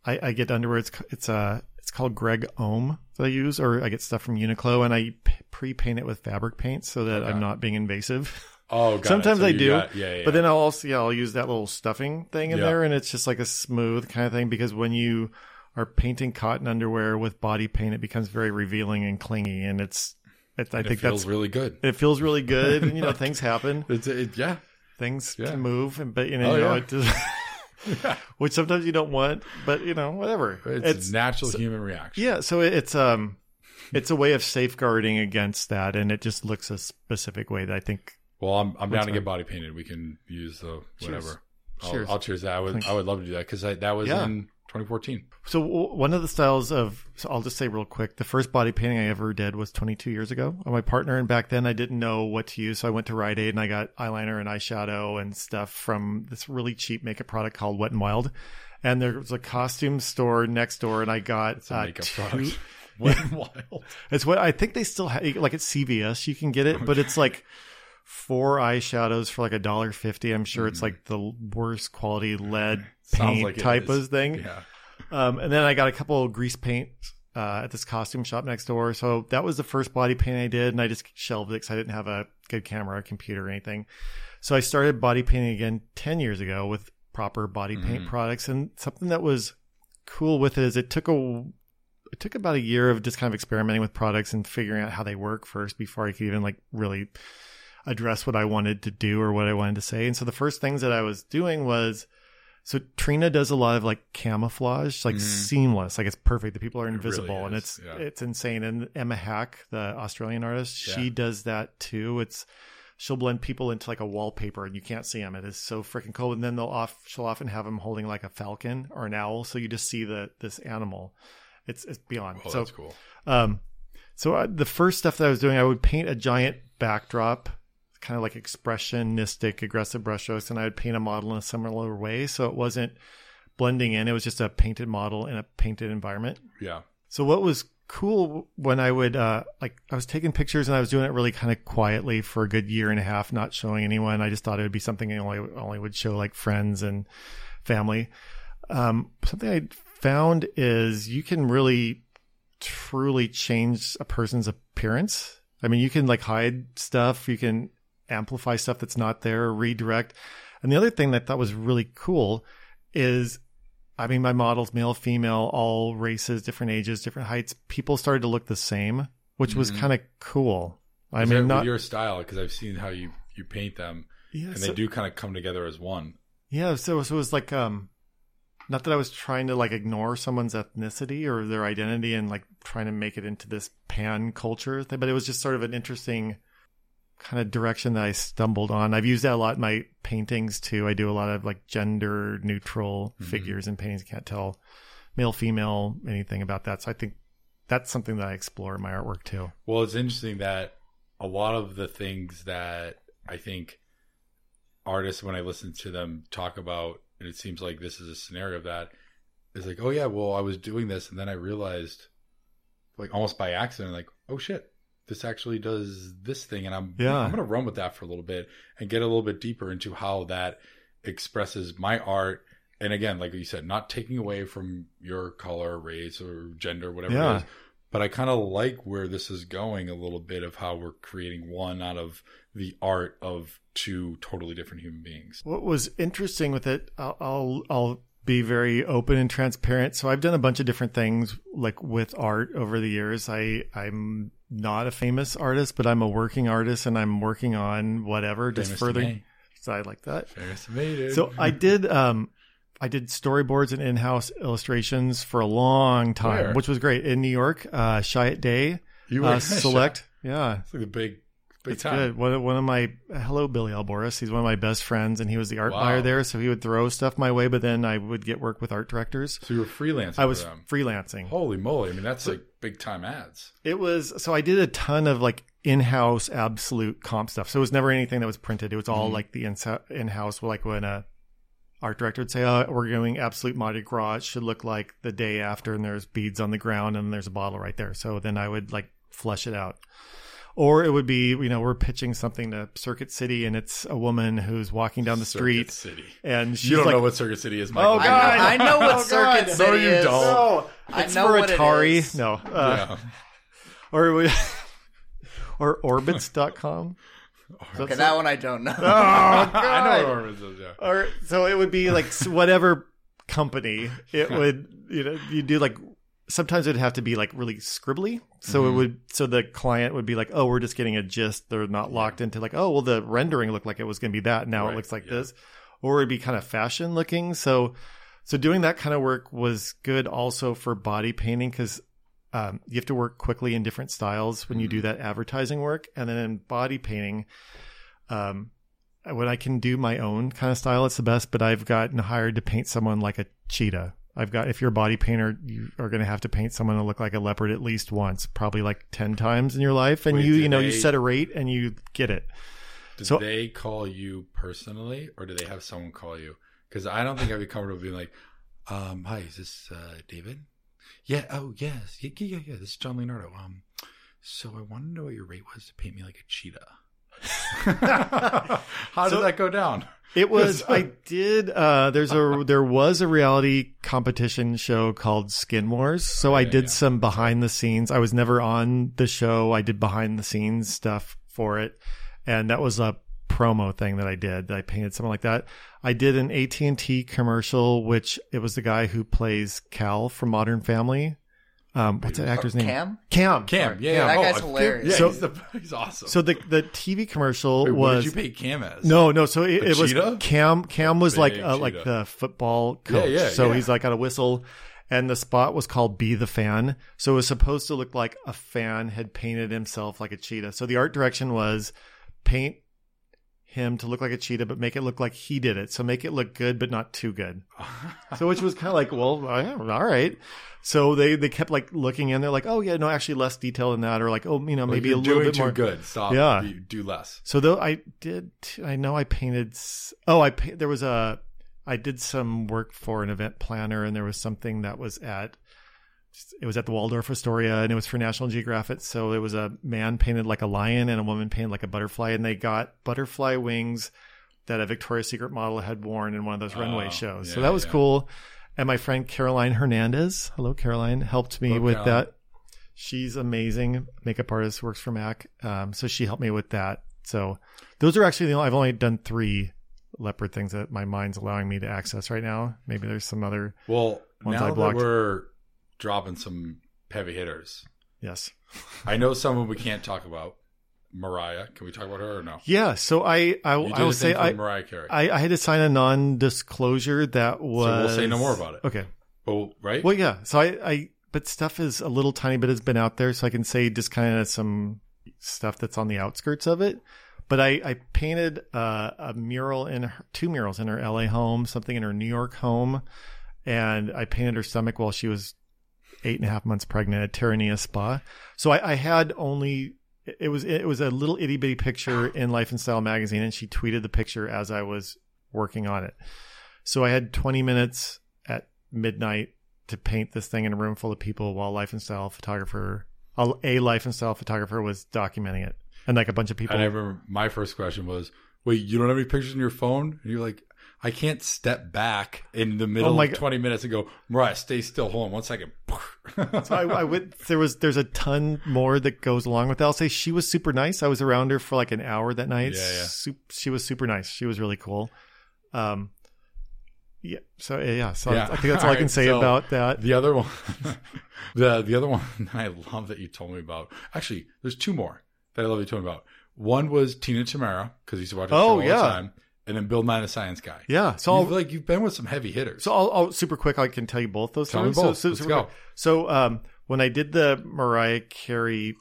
I, I get underwear. It's it's uh it's called Gregg Homme that I use, or I get stuff from Uniqlo, and I pre-paint it with fabric paint so that Okay. I'm not being invasive. oh, it. Sometimes So I do, got- yeah, yeah. But then I'll also yeah I'll use that little stuffing thing in Yeah. there, and it's just like a smooth kind of thing because when you are painting cotton underwear with body paint, it becomes very revealing and clingy, and it's, it's I And think it feels that's really good. it feels really good. and, you know, things happen, It's it, yeah. things Yeah. can move, and but you know, Oh, you know it just, which sometimes you don't want, but you know whatever. It's, a natural human reaction. yeah, so it, it's um. It's a way of safeguarding against that, and it just looks a specific way that I think Well, I'm I'm down to get body painted. We can use the whatever. I'll, Cheers. I'll cheers that. I would I would love to do that because that was Yeah. in 2014. So one of the styles of, so I'll just say real quick, the first body painting I ever did was 22 years ago on my partner. And back then I didn't know what to use. So I went to Rite Aid and I got eyeliner and eyeshadow and stuff from this really cheap makeup product called Wet and Wild. And there was a costume store next door and I got It's a uh, makeup two- product. Wet and wild. It's what I think they still have, like at CVS, you can get it, but it's like four eyeshadows for like a dollar fifty. I'm sure it's like the worst quality lead Mm-hmm. Paint like type of thing. Yeah. Um, and then I got a couple of grease paints uh, at this costume shop next door. So that was the first body paint I did, and I just shelved it because I didn't have a good camera, or computer, or anything. So I started body painting again ten years ago with proper body paint Mhm. products, and something that was cool with it is it took a it took about a year of just kind of experimenting with products and figuring out how they work first before I could even like really address what I wanted to do or what I wanted to say. And so the first things that I was doing was so Trina does a lot of like camouflage, like Mhm. seamless, like it's perfect. The people are really invisible and it's yeah. it's insane. And Emma Hack, the Australian artist, Yeah. she does that too. It's she'll blend people into like a wallpaper and you can't see them. It is so freaking cool. And then they'll off she'll often have them holding like a falcon or an owl, so you just see the this animal. It's it's beyond. Oh, so that's cool. um, so I, the first stuff that I was doing, I would paint a giant backdrop, kind of like expressionistic, aggressive brushstrokes, and I would paint a model in a similar way. So it wasn't blending in; it was just a painted model in a painted environment. Yeah. So what was cool when I would uh, like I was taking pictures and I was doing it really kind of quietly for a good year and a half, not showing anyone. I just thought it would be something I only only would show like friends and family. Um, something I found is you can really truly change a person's appearance. I mean, you can like hide stuff, you can amplify stuff that's not there, redirect. And the other thing that I thought was really cool is I mean, my models, male, female, all races, different ages, different heights, people started to look the same, which was Mhm. kind of cool. I Is mean, not your style because I've seen how you you paint them, yeah, and so- they do kind of come together as one. Yeah, so so it was like um not that I was trying to like ignore someone's ethnicity or their identity and like trying to make it into this pan culture thing, but it was just sort of an interesting kind of direction that I stumbled on. I've used that a lot in my paintings too. I do a lot of like gender neutral Mhm. figures in paintings. Can't tell male, female, anything about that. So I think that's something that I explore in my artwork too. Well, it's interesting that a lot of the things that I think artists, when I listen to them talk about, and it seems like this is a scenario of that, is like, oh yeah, well, I was doing this, and then I realized, like almost by accident, like, oh shit, this actually does this thing, and I'm Yeah. I'm gonna run with that for a little bit and get a little bit deeper into how that expresses my art. And again, like you said, not taking away from your color, race, or gender, whatever Yeah. it is, but I kind of like where this is going a little bit of how we're creating one out of the art of two totally different human beings. What was interesting with it, I'll, I'll I'll be very open and transparent. So I've done a bunch of different things like with art over the years. I I'm not a famous artist, but I'm a working artist, and I'm working on whatever, just Famous to further. side like that. So I did um I did storyboards and in-house illustrations for a long time, Where? which was great in New York. Uh, Chiat Day, you uh, were Select, yeah. It's like a big, big It's time. good. One of, one of my hello Billy Alboris. He's one of my best friends, and he was the art Wow. buyer there. So he would throw stuff my way, but then I would get work with art directors. So you were freelancing. I was them. freelancing. Holy moly! I mean, that's like big time ads. It was so I did a ton of like in-house Absolut comp stuff. So it was never anything that was printed. It was all Mhm. like the in- in-house. Like when a art director would say, "Oh, we're doing Absolut Mardi Gras. It should look like the day after, and there's beads on the ground, and there's a bottle right there." So then I would like flesh it out. Or it would be, you know, we're pitching something to Circuit City, and it's a woman who's walking down the street. Circuit street, City. and she's You don't like, know what Circuit City is, Oh, Michael. I know, I know what Oh, Circuit God. City No, you is. don't. "No, I it's know for what it Atari." is. No, uh, yeah. or it would- or Orbitz.com. Okay, that one I don't know. Oh, I know what Orbitz is. Yeah. or so it would be like whatever company it would you know you do like sometimes it'd have to be like really scribbly so it Mhm. would so the client would be like oh we're just getting a gist they're not locked into like oh well the rendering looked like it was going to be that now Right, it looks like yeah. this or it'd be kind of fashion looking so so doing that kind of work was good also for body painting because um, you have to work quickly in different styles when you do that advertising work and then in body painting um, when I can do my own kind of style, it's the best. But I've gotten hired to paint someone like a cheetah. I've got if you're a body painter, you are going to have to paint someone to look like a leopard at least once, probably like ten times in your life. And Wait, you, you know, you set a rate and you get it. Do So- they call you personally, or do they have someone call you? Because I don't think I'd be comfortable being like, um, "Hi, is this uh, David?" Yeah. Oh, yes. Yeah, yeah, yeah, yeah. This is John Leonardo. Um, so I want to know what your rate was to paint me like a cheetah. How So- did that go down? It was I did uh there's a there was a reality competition show called Skin Wars. So I yeah, did yeah. some behind the scenes. I was never on the show. I did behind the scenes stuff for it. And that was a promo thing that I did. That I painted something like that. I did an AT&T commercial which it was the guy who plays Cal from Modern Family. Um what's that actor's name? Cam? Cam. Cam. Sorry. Yeah, yeah. That Oh, guy's I- hilarious. Yeah, So- he's, the, he's awesome. So the the TV commercial Wait, what was did you paint Cam as? no, no. So it, it was? Cam. Cam was like uh, like the football Yeah, coach. yeah, so yeah. he's like got a whistle, and the spot was called "Be the Fan." So it was supposed to look like a fan had painted himself like a cheetah. So the art direction was paint him to look like a cheetah, but make it look like he did it. So make it look good, but not too good. So which was kind of like, well, yeah, all right. So they they kept like looking in. They're like, oh yeah, no, actually less detail than that, or like, oh, you know, maybe a little bit too more good. Stop. Yeah. Do less. so though I did, I know I painted. s- Oh, I there was a. I did some work for an event planner, and there was something that was at. It was at the Waldorf Astoria, and it was for National Geographic. So it was a man painted like a lion and a woman painted like a butterfly, and they got butterfly wings that a Victoria's Secret model had worn in one of those runway shows. show. so that was yeah. cool. And my friend Caroline Hernandez, hello Caroline, helped me Hello, with Caroline. that. She's amazing, makeup artist, works for Mac. Um, so she helped me with that. So those are actually the only, I've only done three leopard things that my mind's allowing me to access right now. Maybe there's some other, Well, Ones now I that blocked. we're dropping some heavy hitters, yes. I know someone we can't talk about. Mariah, can we talk about her or no? Yeah. So I, I, I will say I, Mariah Carey. I, I had to sign a non-disclosure that was. we'll say no more about it. Okay. oh, right? Well, yeah. So I, I, but stuff is a little tiny bit has been out there, so I can say just kind of some stuff that's on the outskirts of it. But I, I painted uh, a mural in her, two murals in her LA home, something in her New York home, and I painted her stomach while she was eight and a half months pregnant at Terranea Spa. So I, I had only it was it was a little itty bitty picture in Life and Style magazine, and she tweeted the picture as I was working on it. So I had 20 minutes at midnight to paint this thing in a room full of people while Life and Style photographer, a Life and Style photographer was documenting it, and like a bunch of people. And I remember my first question was, "Wait, you don't have any pictures on your phone?" And you're like, "I can't step back in the middle Oh of God. 20 minutes and go, Mariah, stay still. Hold on one second. So I, I went. There was there's a ton more that goes along with that. I'll say she was super nice. I was around her for like an hour that night. Yeah, yeah. Sup- she was super nice. She was really cool. Um, yeah. So yeah. So Yeah. I think that's all, I can right, say so- about that. The other one, the the other one I love that you told me about. Actually, there's two more that I love you told me about. One was Tina Tamera because you used to watch her Oh, all yeah. the time, and then Bill Nye the Science Guy. Yeah. So you've, like you've been with some heavy hitters. so I'll, I'll super quick. I can tell you both those. Tell me both. So, so, Let's go. quick. So um, when I did the Mariah Carey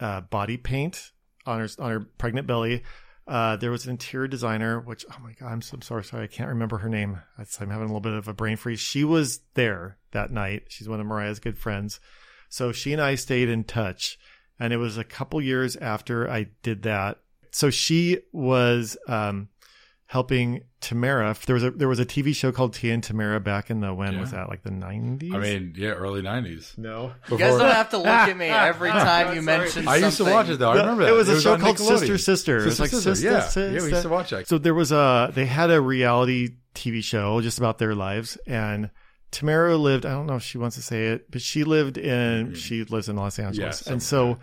uh, body paint on her on her pregnant belly. Uh, there was an interior designer, which oh my god, I'm so sorry, sorry, I can't remember her name. That's, I'm having a little bit of a brain freeze. She was there that night. She's one of Mariah's good friends, so she and I stayed in touch. And it was a couple years after I did that. So she was um, helping Tamera. There was a there was a TV show called Tia and Tamera back in the when Yeah. was that like the 90s? I mean, yeah, early 90s. no. You guys don't have to look at me every time you mention I used to watch it though. I No, remember that. It was a show called Nickelodeon. Sister Sister. it was Sister, like Sister, Sister, yeah. Sister. yeah, we used to watch that. So there was a they had a reality TV show just about their lives, and Tamera lived. I don't know if she wants to say it, but she lived in mm-hmm. she lives in Los Angeles, Yes, and so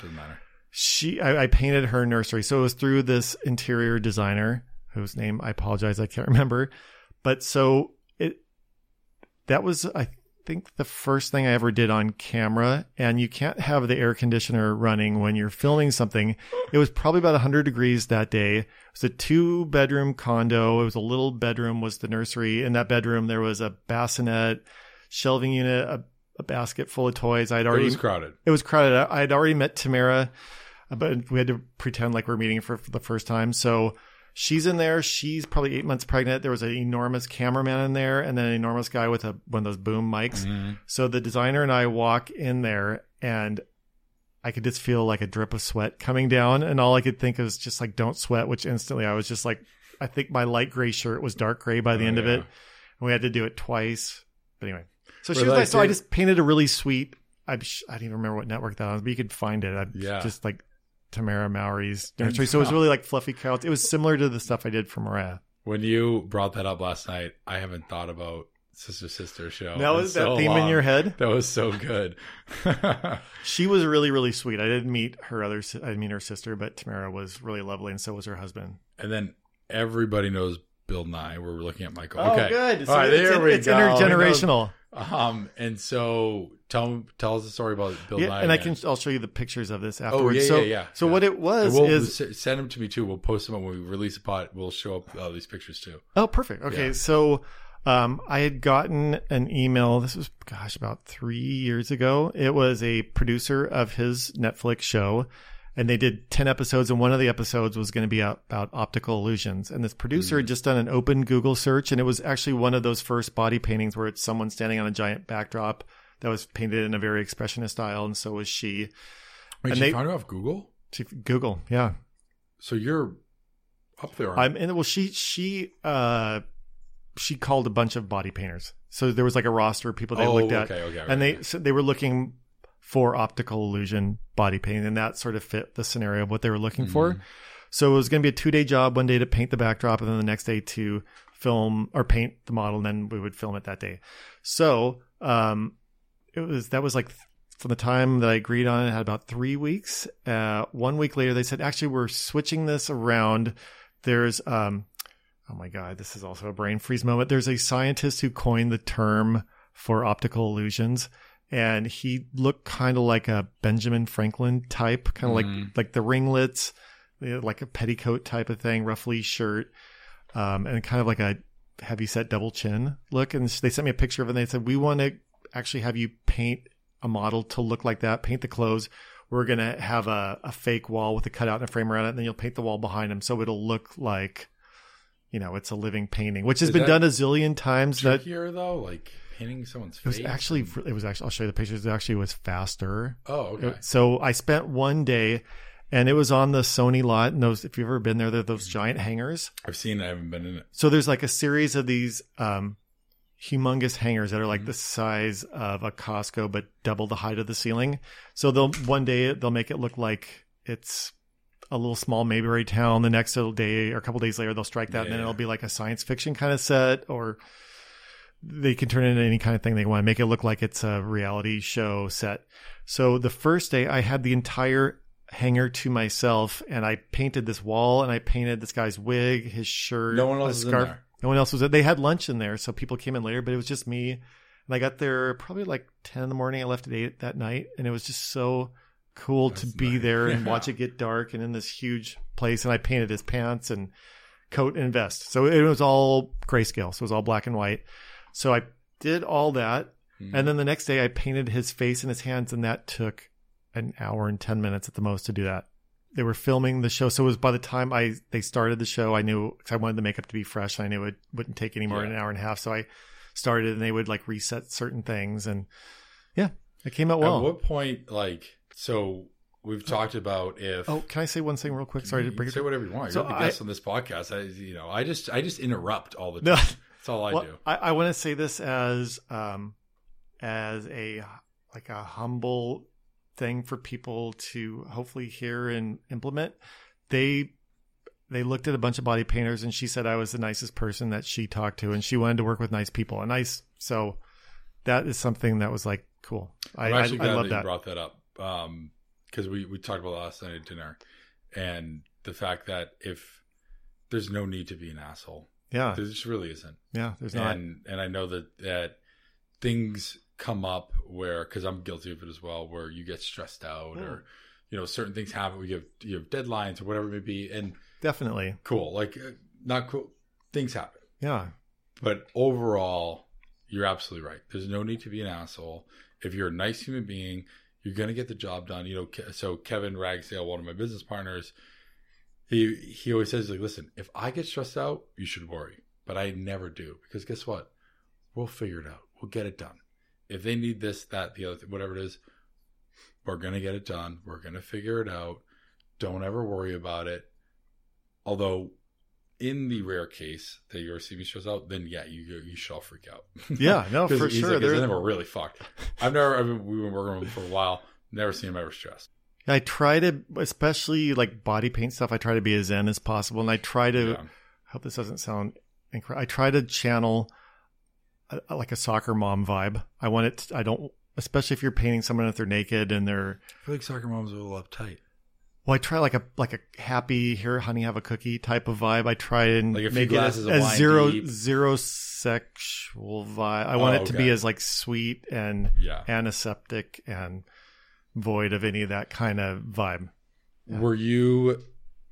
she I, I painted her nursery. So it was through this interior designer whose name I apologize I can't remember, but so it that was I think the first thing I ever did on camera, and you can't have the air conditioner running when you're filming something. It was probably about 100 degrees that day. It was a two bedroom condo. It was a little bedroom was the nursery. In that bedroom, there was a bassinet, shelving unit, a, a basket full of toys. I'd It already was crowded. it was crowded. I had already met Tamera, but we had to pretend like we're meeting for, for the first time. So she's in there. She's probably eight months pregnant. There was an enormous cameraman in there, and then an enormous guy with a one of those boom mics. Mhm. So the designer and I walk in there, and I could just feel like a drip of sweat coming down, and all I could think of was just like, "Don't sweat." Which instantly I was just like, I think my light gray shirt was dark gray by the Oh, end of it. And we had to do it twice. But anyway, so Were she was like nice. So I just painted a really sweet. I, I don't even remember what network that was, but you could find it. I, Yeah. just like Tamera Mowry's nursery. So it was really like fluffy couch. It was similar to the stuff I did for Mariah. When you brought that up last night, I haven't thought about Sister Sister show. That was that so theme in your head. That was so good. She was really, really sweet. I didn't meet her other, I didn't meet her sister, but Tamera was really lovely, and so was her husband. and then everybody knows Bill Nye. We're looking at Michael. Oh, okay. good. All right, it's, there we it's go. intergenerational. Um, and so tell tell us the story about Bill Yeah, Nye. and I can. I'll show you the pictures of this Oh afterwards. yeah, so, yeah, yeah. so yeah. what it was we'll is send them to me too. We'll post them when we release a pod. We'll show up uh, these pictures too. Oh, perfect. Okay, Yeah. so um, I had gotten an email. This was, gosh, about three years ago. It was a producer of his Netflix show, and they did 10 episodes, and one of the episodes was going to be about optical illusions. And this producer had just done an open Google search, and it was actually one of those first body paintings where it's someone standing on a giant backdrop that was painted in a very expressionist style, and so was she. Wait, And you they- found it off Google? She- Google, yeah. So you're up there. I'm and well she she uh she called a bunch of body painters. So there was like a roster of people they oh, looked at okay, okay, okay. and they so they were looking for optical illusion body painting and that sort of fit the scenario of what they were looking Mm-hmm. for. So it was going to be a two day job, one day to paint the backdrop and then the next day to film or paint the model, and then we would film it that day. So um, it was that was like from the time that I agreed on it, had about three weeks. Uh, one week later, they said, actually, we're switching this around. There's, um, oh my God, this is also a brain freeze moment. There's a scientist who coined the term for optical illusions. And he looked kind of like a Benjamin Franklin type, kind of Mhm. like like the ringlets, like a petticoat type of thing, roughly shirt, um, and kind of like a heavy set double chin look. And they sent me a picture of it. and They said we want to actually have you paint a model to look like that, paint the clothes. We're going to have a, a fake wall with a cutout and a frame around it, and then you'll paint the wall behind him. So it'll look like, you know, it's a living painting, which has Is been done a zillion times. That though, like painting someone's face? it was actually, it was actually, I'll show you the pictures. It actually was faster. Oh, okay. So I spent one day and it was on the Sony lot. And those, if you've ever been there, they're those giant hangars. I've seen. it. I haven't been in it. So there's like a series of these um, humongous hangars that are Mm-hmm. like the size of a Costco, but double the height of the ceiling. So they'll one day they'll make it look like it's a little small Mayberry town. The next little day or a couple days later they'll strike that, and then it'll be like a science fiction kind of set, or they can turn it into any kind of thing they want. Make it look like it's a reality show set. So the first day I had the entire hangar to myself and I painted this wall and I painted this guy's wig, his shirt, No one a else in scarf. there. No one else was. There. They had lunch in there, so people came in later, but it was just me. And I got there probably like ten in the morning. I left at eight that night, and it was just so cool That's to be nice. there and Yeah. watch it get dark and in this huge place. And I painted his pants and coat and vest, so it was all grayscale. So it was all black and white. So I did all that, Mhm. and then the next day I painted his face and his hands, and that took an hour and ten minutes at the most to do that. They were filming the show, so it was by the time I they started the show, I knew I wanted the makeup to be fresh. I knew it wouldn't take any more than an hour and a half. So I started, and they would like reset certain things, and yeah, it came out well. At what point, like, so we've talked about if. oh, can I say one thing real quick? Sorry to bring can it. say whatever you want. So You're the I- guest on this podcast. I, you know, I just, I just interrupt all the time. That's all I Well, do. I, I want to say this as um as a like a humble thing for people to hopefully hear and implement. They they looked at a bunch of body painters and she said I was the nicest person that she talked to and she wanted to work with nice people and nice so that is something that was like cool. I I'm I, actually I glad love that, that. you brought that up because we we talked about last night at dinner, and the fact that if there's no need to be an asshole, yeah. there just really isn't. Yeah, there's not and and I know that that things come up where because I'm guilty of it as well, where you get stressed out Hmm. or you know certain things happen. We have you have deadlines or whatever it may be, and definitely. cool, like uh, not cool things happen. Yeah. But overall, you're absolutely right. There's no need to be an asshole. If you're a nice human being, you're gonna get the job done. You know, so Kevin Ragsdale, one of my business partners, he he always says like, listen, if I get stressed out, you should worry, but I never do because guess what? We'll figure it out. We'll get it done. If they need this, that, the other, thing, whatever it is, we're gonna get it done. We're gonna figure it out. Don't ever worry about it. Although in the rare case that your CV shows out, then yeah, you you shall freak out. Yeah, no, for sure. Like, then we're really fucked. I've never. I've been, we've been working with him for a while. Never seen him ever stressed. I try to, especially like body paint stuff. I try to be as zen as possible, and I try to. Yeah. I hope this doesn't sound incredible. I try to channel a, a- like a soccer mom vibe. I want it. To, I don't, especially if you're painting someone if they're naked and they're. I feel like soccer moms are a little uptight. Well, I try like a like a happy here, honey, have a cookie type of vibe. I try and Like make it as, glasses of as zero deep. zero sexual vibe. I want Oh, it to okay. be as like sweet and Yeah. antiseptic and void of any of that kind of vibe. Yeah. Were you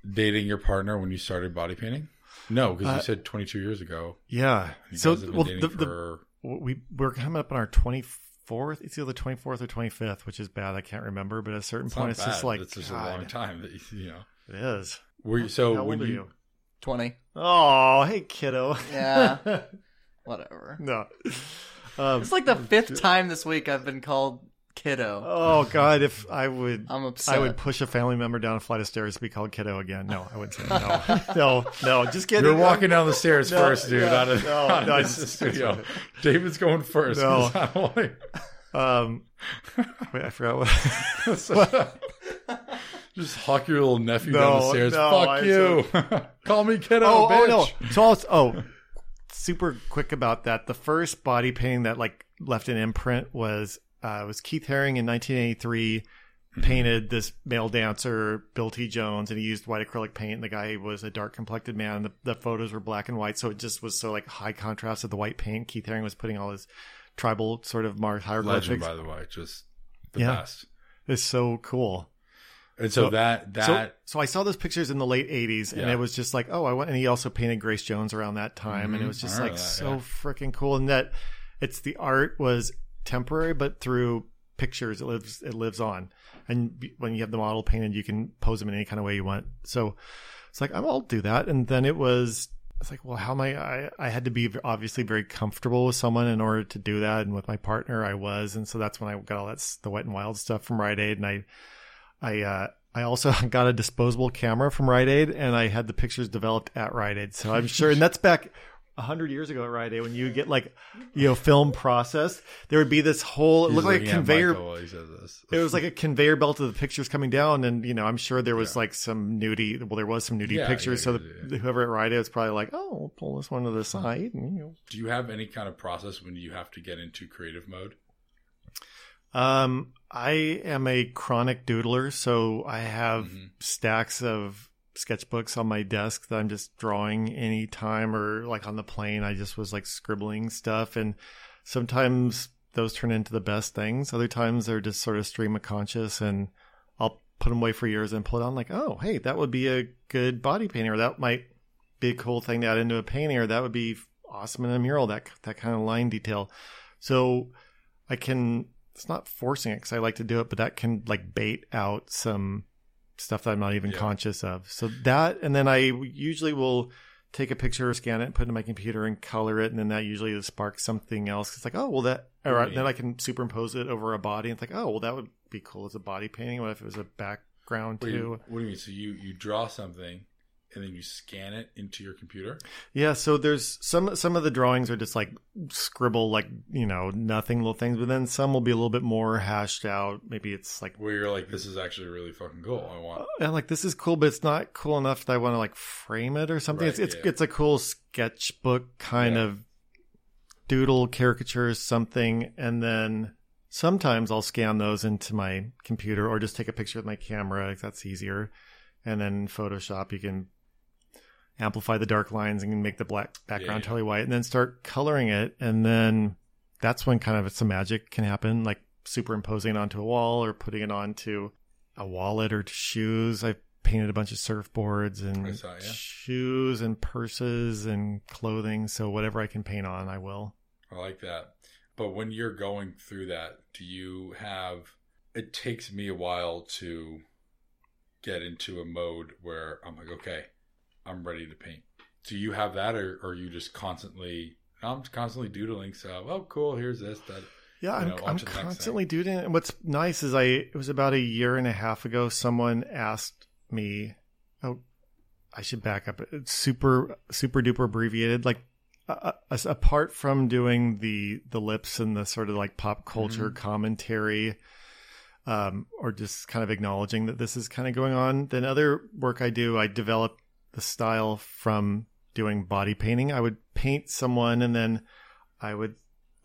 dating your partner when you started body painting? No, because Uh, you said 22 years ago. Yeah. So guys have been well, dating the, the, we we're coming up on our 24th it's either the 24th or 25th which is bad i can't remember but at a certain it's point not it's just like it's just a long time that you, you know. it is Were you so how when old are you, you Twenty. oh hey kiddo Yeah. Whatever. no um, It's like the fifth time this week I've been called kiddo. oh god if i would I'm upset. i would push a family member down a flight of stairs to be called kiddo again no i wouldn't say no no no just kidding You're walking down the stairs No, first, dude. yeah, not in, no, not in no, this just- studio. David's going first. No. I don't want um wait i forgot what Just hawk your little nephew down the stairs. no, Fuck I you. Call me kiddo, oh, bitch. oh no so I'll, oh super quick about that. The first body painting that like left an imprint was uh, was Keith Haring in 1983 painted this male dancer Bill T Jones and he used white acrylic paint and the guy was a dark complected man the, the photos were black and white so it just was so like high contrast with the white paint Keith Haring was putting all his tribal sort of Legend, hieroglyphics by the way, just the Yeah. best. it's so cool And so, So- that so, that so I saw those pictures in the late '80s, and Yeah. it was just like, oh, I want. And he also painted Grace Jones around that time, and it Mhm. was just like that, so yeah. freaking cool. And that it's the art was temporary, but through pictures, it lives it lives on. And when you have the model painted, you can pose them in any kind of way you want. So it's like I'll do that. And then it was. It's like, well, how am I, I? I had to be obviously very comfortable with someone in order to do that, and with my partner, I was, and so that's when I got all that the Wet and Wild stuff from Rite Aid, and I I uh, I also got a disposable camera from Rite Aid, and I had the pictures developed at Rite Aid. So I'm sure, and that's back hundred years ago at Rite Aid when you get like you know film processed. There would be this whole it he's looked like a looking at conveyor. Michael while he says this. It was like a conveyor belt of the pictures coming down, and you know I'm sure there was like some nudie. Well, there was some nudie Yeah, pictures. yeah, so yeah, the, whoever at Rite Aid was probably like, "Oh, we'll pull this one to the side." And, you know, Do you have any kind of process when you have to get into creative mode? Um, I am a chronic doodler, so I have Mhm. stacks of sketchbooks on my desk that I'm just drawing anytime or like on the plane. I just was like scribbling stuff and sometimes those turn into the best things. Other times they're just sort of stream of conscious and I'll put them away for years and pull it on like, oh, hey, that would be a good body painting or that might be a cool thing to add into a painting or that would be awesome in a mural, that, that kind of line detail. So I can it's not forcing it because I like to do it, but that can like bait out some stuff that I'm not even Yeah. conscious of. So that, and then I usually will take a picture or scan it and put it in my computer and color it, and then that usually sparks something else. It's like, oh, well, that, or Right. then I can superimpose it over a body. And it's like, oh, well, that would be cool as a body painting. What if it was a background What do, you, too? what do you mean? So you you draw something and then you scan it into your computer? Yeah, so there's some some of the drawings are just like scribble, like you know, nothing little things, but then some will be a little bit more hashed out. Maybe it's like Where you're like, this is actually really fucking cool. I want. Uh, yeah, like this is cool, but it's not cool enough that I want to like frame it or something. Right, it's it's yeah. it's a cool sketchbook kind Yeah. of doodle caricature something, and then sometimes I'll scan those into my computer or just take a picture with my camera. Like, that's easier. And then Photoshop, you can amplify the dark lines and make the black background yeah. totally white, and then start coloring it, and then that's when kind of some magic can happen, like superimposing it onto a wall or putting it onto a wallet or to shoes. I've painted a bunch of surfboards and saw, yeah. shoes and purses and clothing. So whatever I can paint on, I will. I like that. But when you're going through that, do you have? It takes me a while to get into a mode where I'm like, okay, I'm ready to paint. Do you have that, or, or are you just constantly? I'm constantly doodling. So, oh, cool. Here's this. That. Yeah, You I'm, I'm next constantly doodling. And what's nice is I, it was about a year and a half ago, someone asked me, oh, I should back up. It's super, super duper abbreviated. Like, uh, uh, apart from doing the, the lips and the sort of like pop culture Mm-hmm. commentary, um, or just kind of acknowledging that this is kind of going on, then other work I do, I develop the style from doing body painting. I would paint someone and then I would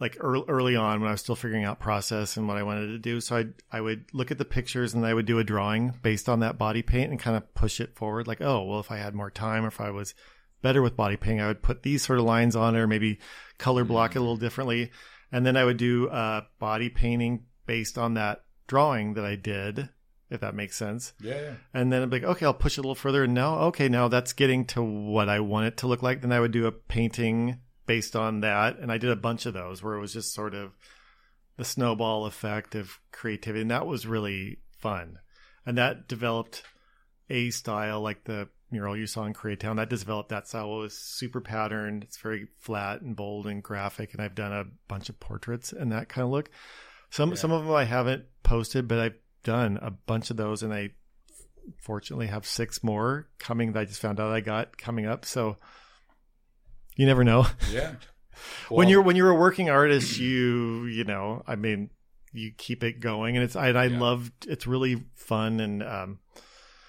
like early, early on when I was still figuring out process and what I wanted to do. So I I would look at the pictures and I would do a drawing based on that body paint and kind of push it forward. Like, oh, well, if I had more time or if I was better with body painting, I would put these sort of lines on it or maybe color block it a little differently. And then I would do uh, body painting based on that drawing that I did, if that makes sense. Yeah, yeah. And then I'd be like, okay, I'll push it a little further. And now, okay, now that's getting to what I want it to look like. Then I would do a painting based on that. And I did a bunch of those where it was just sort of the snowball effect of creativity. And that was really fun. And that developed a style like the mural you saw in Koreatown. That developed that style. It was super patterned. It's very flat and bold and graphic. And I've done a bunch of portraits and that kind of look. Some, Yeah. some of them I haven't posted, but I've done a bunch of those and I fortunately have six more coming that I just found out I got coming up. So you never know. Yeah. when you're when you're a working artist, you you know, I mean, you keep it going, and it's I I Yeah. love it's really fun and um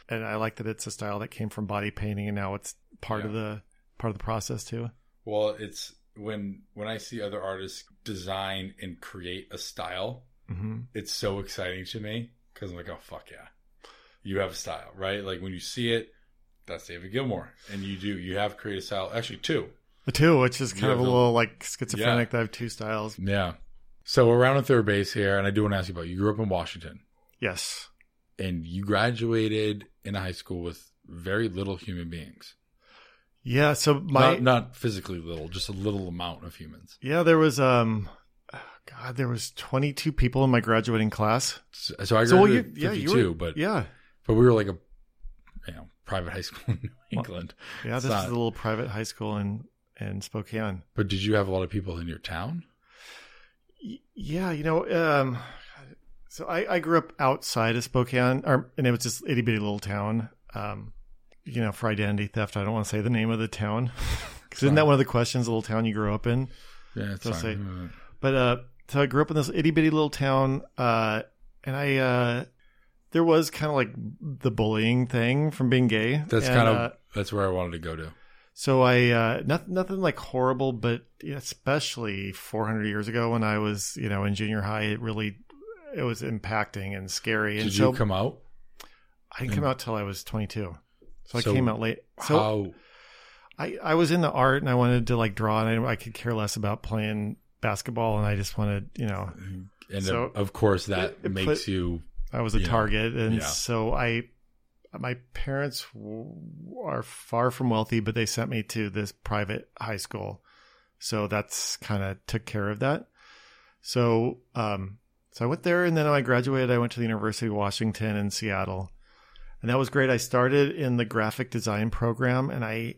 and I like that it's a style that came from body painting, and now it's part of the part of the process too. Well, it's when when I see other artists design and create a style, hmm it's so exciting to me because I'm like, oh fuck yeah, you have a style, right? Like when you see it, that's David Gilmour, and you do you have creative style. Actually, two. The two, which is kind Yeah, of a little like schizophrenic. That I have two styles. Yeah. So we're around on third base here, and I do want to ask you about you grew up in Washington, Yes. and you graduated in a high school with very little human beings. Yeah. So my not, not physically little, just a little amount of humans. yeah, there was um, God, there was 22 people in my graduating class. So, so I So well, graduated you, yeah, at you 52, were, but yeah, but we were like a you know private high school in New England. yeah. It's This not- is a little private high school in in Spokane. But did you have a lot of people in your town? Y- Yeah, you know, um, so I, I grew up outside of Spokane, or, and it was just itty bitty little town. Um, you know, for identity theft, I don't want to say the name of the town because isn't that one of the questions? The little town you grew up in, Yeah, it's So fine. say- but uh, so I grew up in this itty bitty little town, uh, and I uh, there was kind of like the bullying thing from being gay. That's And, kind of uh, that's where I wanted to go to. So I uh, nothing nothing like horrible, but especially 400 years ago when I was you know in junior high, it really it was impacting and scary. And Did so you come out? I didn't come out till I was 22, so I came out late. So How? I I was in the art and I wanted to like draw, and I, I could care less about playing basketball, and I just wanted you know And So- of, of course, that It- it makes put- you. I was a target, and Yeah. so I, my parents w- are far from wealthy, but they sent me to this private high school, so that's kind of took care of that. So, um, so I went there, and then I graduated, I went to the University of Washington in Seattle, and that was great. I started in the graphic design program, and I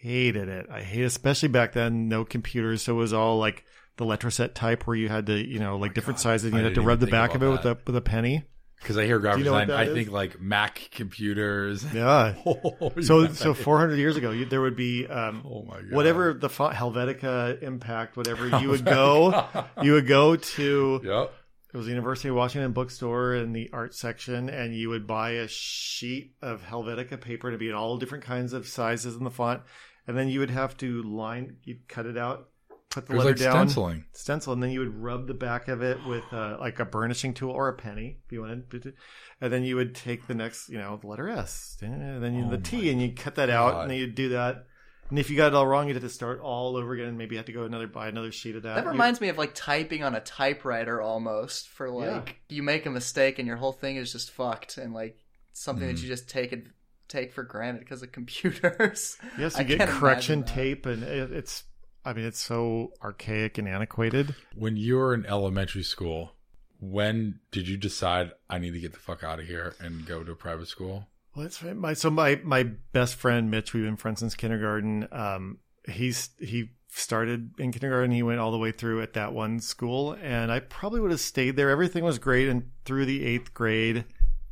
hated it. I hate, especially back then, no computers, so it was all like the Letraset type, where you had to, you know, like different God, sizes, and I you had to rub the back of it with a with a penny. Because I hear graphic you know design, I that think like Mac computers. Yeah. Oh, So yeah. so 400 years ago, you, there would be um, oh my god, whatever the font, Helvetica Impact, whatever you would go, you would go to. Yep. It was the University of Washington bookstore in the art section, and you would buy a sheet of Helvetica paper to be in all different kinds of sizes in the font, and then you would have to line, you'd cut it out, put the It was letter like down, stenciling. stencil, and then you would rub the back of it with uh, like a burnishing tool or a penny if you wanted, and then you would take the next, you know, the letter S, and then you, Oh the T, and you cut that out, God. and then you'd do that. And if you got it all wrong, you'd have to start all over again, and maybe you have to go another buy another sheet of that. That You- reminds me of like typing on a typewriter almost. For like you make a mistake and your whole thing is just fucked, and like something Mhm. that you just take and take for granted because of computers. Yes, I you get can't correction tape, and it, it's. I mean, it's so archaic and antiquated. When you were in elementary school, when did you decide I need to get the fuck out of here and go to a private school? Well, that's right. My so my my best friend Mitch, we've been friends since kindergarten. Um, he's he started in kindergarten. He went all the way through at that one school, and I probably would have stayed there. Everything was great, and through the eighth grade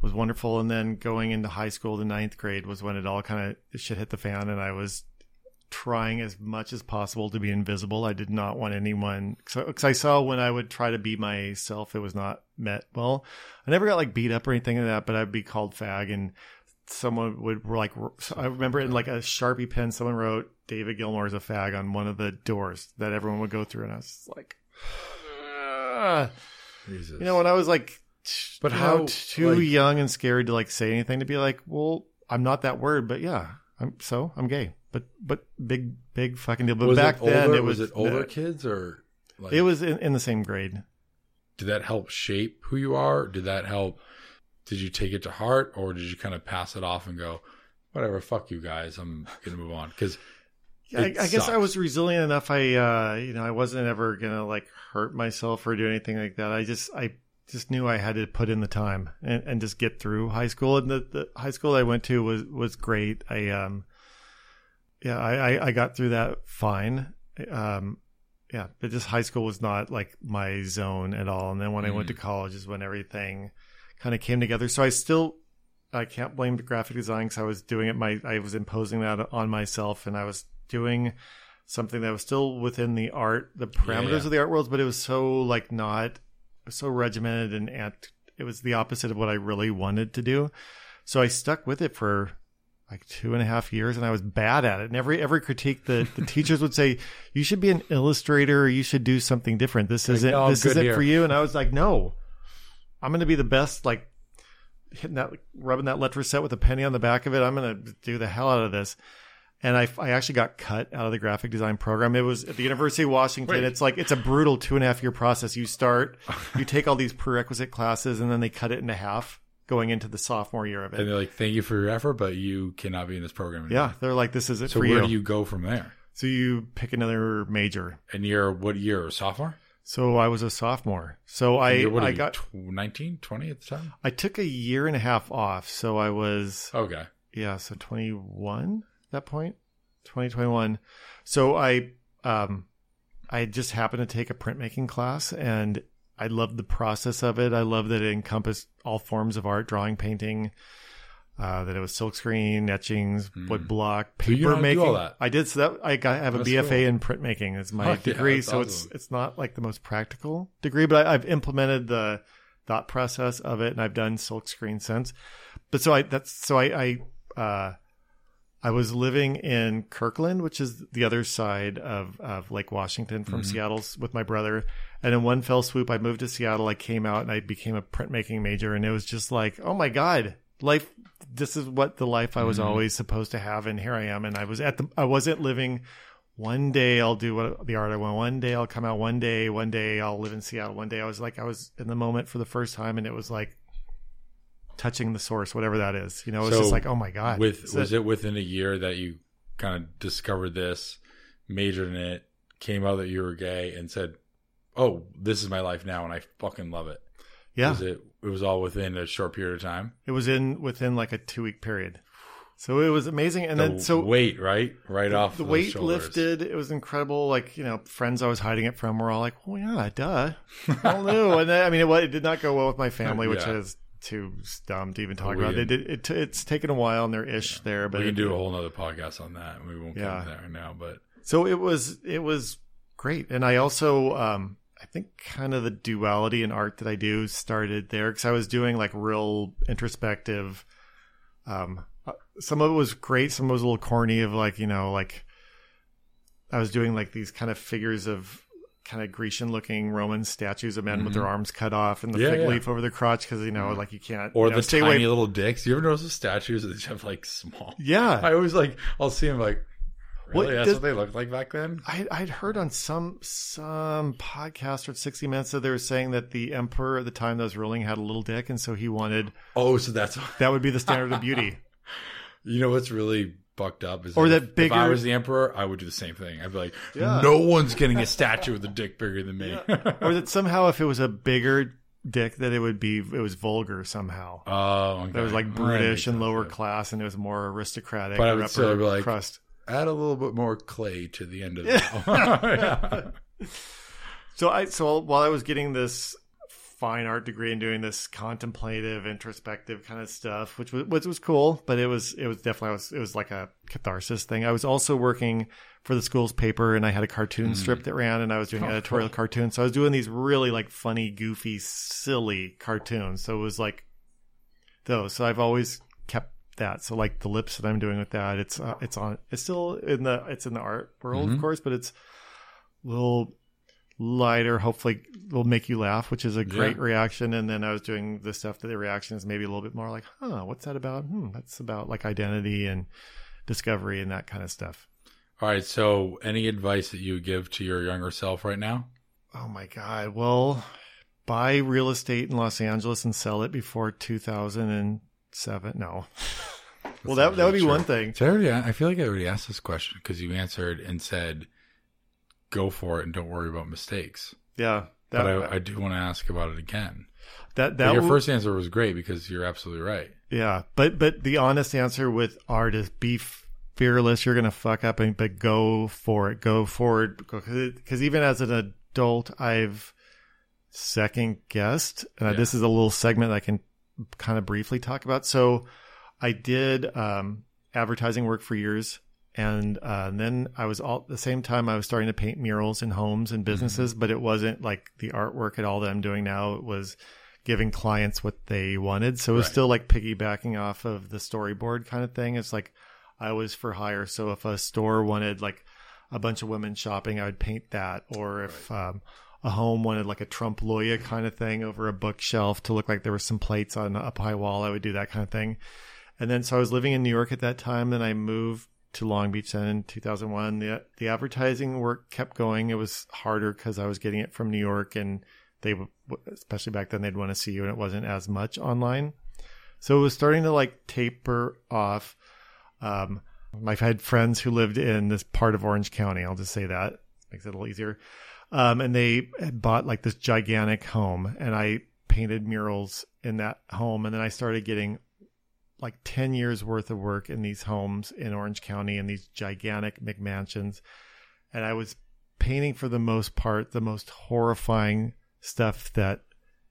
was wonderful, and then going into high school, the ninth grade was when it all kind of shit hit the fan, and I was trying as much as possible to be invisible. I did not want anyone because I saw when I would try to be myself, it was not met well. I never got like beat up or anything like that, but I'd be called fag and someone would like I remember in like a sharpie pen someone wrote David Gilmour is a fag on one of the doors that everyone would go through and I was like Jesus. you know when I was like But you how, know, too like- young and scared to like say anything to be like well I'm not that word but yeah I'm so I'm gay but but big big fucking deal but back older, then it was, was, it older uh, kids or like, it was in, in the same grade did that help shape who you are? Did that help? Did you take it to heart or did you kind of pass it off and go, whatever, fuck you guys, I'm gonna move on? Because I, I guess I was resilient enough. I, uh, you know, I wasn't ever gonna like hurt myself or do anything like that. I just, I just knew I had to put in the time and, and just get through high school. And the, the high school I went to was was great. I, um, yeah, I, I, I got through that fine. Um, yeah, but just high school was not like my zone at all. And then when I went to college is when everything kind of came together. So I still I can't blame the graphic design because I was doing it. My I was imposing that on myself, and I was doing something that was still within the art, the parameters yeah. of the art worlds, but it was so like not so regimented and. It was the opposite of what I really wanted to do. So I stuck with it for like two and a half years, and I was bad at it. And every every critique, that the teachers would say, "You should be an illustrator. Or you should do something different. This isn't no, I'm this isn't here." for you." And I was like, "No, I'm going to be the best." Like hitting that, rubbing that Letraset with a penny on the back of it. I'm going to do the hell out of this. And I, I actually got cut out of the graphic design program. It was at the University of Washington. Wait. It's like it's a brutal two and a half year process. You start, you take all these prerequisite classes, and then they cut it into half going into the sophomore year of it. And they're like, "Thank you for your effort, but you cannot be in this program." anymore." Yeah, they're like, this is it So where you. do you go from there? So you pick another major. And you're what year? Sophomore? So I was a sophomore. So I are I you, got tw- 19, 20 at the time? I took a year and a half off. So I was Okay. yeah, so 21 at that 2021. So I um I just happened to take a printmaking class and I loved the process of it. I love that it encompassed all forms of art, drawing, painting, uh, that it was silkscreen, etchings, wood block, Hmm. So you know how do making. I did. So that I got I have a BFA cool. in printmaking. It's my Oh, degree. that's so awesome. it's it's not like the most practical degree, but I, I've implemented the thought process of it, and I've done silkscreen since. But so I that's so I I uh, I was living in Kirkland, which is the other side of, of Lake Washington from Mm-hmm. Seattle with my brother. And in one fell swoop, I moved to Seattle. I came out and I became a printmaking major. And it was just like, oh my God, life, this is what the life I was Mm-hmm. always supposed to have. And here I am. And I was at the, I wasn't living one day I'll do what the art I want. One day I'll come out. One day, one day I'll live in Seattle. One day I was like, I was in the moment for the first time. And it was like, touching the source, whatever that is. You know, it's So just like, oh my god. With was a- it within a year that you kind of discovered this, majored in it, came out that you were gay, and said, "Oh, this is my life now, and I fucking love it." yeah, Was it? It was all within a short period of time. it was in within like a two week period. So it was amazing, and the then so weight, right, right off the weight shoulders. lifted. It was incredible. Like you know, friends I was hiding it from were all like, "Oh yeah, duh, all new." and then, I mean, it, it did not go well with my family, which Yeah. is too dumb to even talk We about. Did it. It's taken a while, and they're ish there, but we can it- do a whole nother podcast on that. We won't get Yeah. into that right now, but so it was it was great and i also um i think kind of the duality in art that i do started there because i was doing like real introspective um uh, some of it was great some of it was a little corny of like you know like i was doing like these kind of figures of kind of grecian looking roman statues of men with their arms cut off and the Mm-hmm. Yeah, fig yeah. leaf over the crotch because you know like you can't or you know, the tiny away little dicks. You ever notice the statues that have like small? yeah I always like I'll see them like. What Really, that's does- what they looked like back then. I, I'd heard on some some podcast or 60 Minutes that they were saying that the emperor at the time that was ruling had a little dick, and so he wanted Oh, so that's that would be the standard of beauty. You know what's really fucked up is Or if- that If I bigger- was the emperor, I would do the same thing. I'd be like, Yeah. no one's getting a statue with a dick bigger than me. or that somehow if it was a bigger dick, that it would be it was vulgar somehow. oh, okay. That was like That brutish and lower yeah. class, and it was more aristocratic. But I would still be like- crust. Add a little bit more clay to the end of it. Yeah. So I so while I was getting this fine art degree and doing this contemplative, introspective kind of stuff, which was which was cool, but it was it was definitely it was, it was like a catharsis thing. I was also working for the school's paper, and I had a cartoon strip that ran, and I was doing. Oh, editorial cool. cartoons. So I was doing these really like funny, goofy, silly cartoons. So it was like those. So I've always kept that. So like the lips that I'm doing with that, it's uh, it's on it's still in the it's in the art world, Mhm. of course, but it's a little lighter. Hopefully, will make you laugh, which is a great Yeah. reaction. And then I was doing the stuff that the reaction is maybe a little bit more like, huh, what's that about? Hmm, that's about like identity and discovery and that kind of stuff. All right. So, any advice that you give to your younger self right now? Oh my god. Well, buy real estate in Los Angeles and sell it before 2007. No. well, that that would be Sure. one thing. I, already, I feel like I already asked this question because you answered and said, "Go for it and don't worry about mistakes." Yeah. That but I, I do want to ask about it again. that But that your w- first answer was great because you're absolutely right. Yeah, but but the honest answer with art is be fearless. You're gonna fuck up, and but go for it. Go forward it because even as an adult, I've second guessed. And Yeah. this is a little segment I can kind of briefly talk about. So I did um, advertising work for years. And, uh, and then I was all at the same time I was starting to paint murals in homes and businesses, but it wasn't like the artwork at all that I'm doing now. It was giving clients what they wanted. So it was Right. still like piggybacking off of the storyboard kind of thing. It's like I was for hire. So if a store wanted like a bunch of women shopping, I would paint that. Or if um, a home wanted like a trompe l'oeil kind of thing over a bookshelf to look like there were some plates on a high wall, I would do that kind of thing. And then so I was living in New York at that time. Then I moved to Long Beach then in 2001. The the advertising work kept going. It was harder because I was getting it from New York, and they especially back then, they'd want to see you, and it wasn't as much online. So it was starting to like taper off. Um, I've had friends who lived in this part of Orange County. I'll just say that makes it a little easier. Um, and they had bought like this gigantic home, and I painted murals in that home, and then I started getting like 10 years worth of work in these homes in Orange County in these gigantic McMansions. And I was painting for the most part the most horrifying stuff that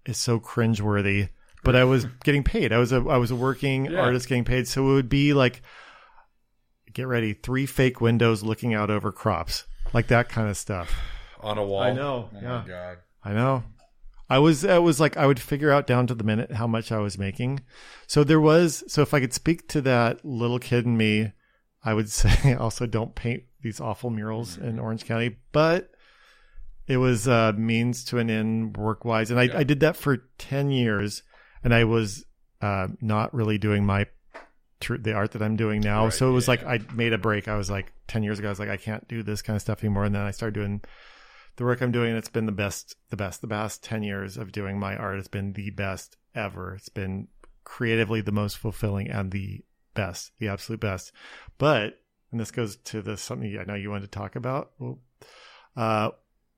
is so cringeworthy. But I was getting paid. I was a I was a working Yeah. artist getting paid. So it would be like get ready, three fake windows looking out over crops. Like that kind of stuff. on a wall. I know, Oh yeah. my god. I know. I was it was like I would figure out down to the minute how much I was making. So there was so if I could speak to that little kid in me, I would say also don't paint these awful murals in Orange County. But it was a means to an end work wise. And I, Yeah. I did that for ten years and I was uh not really doing my tr- the art that I'm doing now. Right, so it was yeah, like. I made a break. I was like 10 years ago I was like I can't do this kind of stuff anymore and then I started doing the work I'm doing, it's been the best, the best, the past 10 years of doing my art has been the best ever. It's been creatively the most fulfilling and the best, the absolute best. But, and this goes to the something I know you wanted to talk about. Well, uh,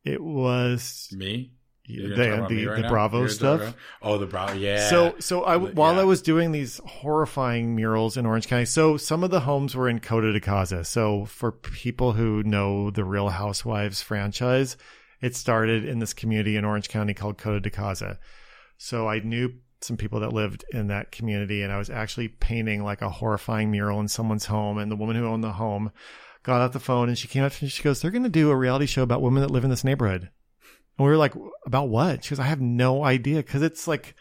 it was Me? The, gonna talk about the, right the? Bravo You're stuff. about- Oh, the Bravo. Yeah. So, so I The- while yeah. I was doing these horrifying murals in Orange County, so some of the homes were in Coto de Caza. So for people who know the Real Housewives franchise, it started in this community in Orange County called Coto de Caza. So I knew some people that lived in that community, and I was actually painting like a horrifying mural in someone's home. And the woman who owned the home got out the phone and she came up to me. And she goes, "They're going to do a reality show about women that live in this neighborhood." And we were like, about what? She goes, I have no idea. Cause it's like,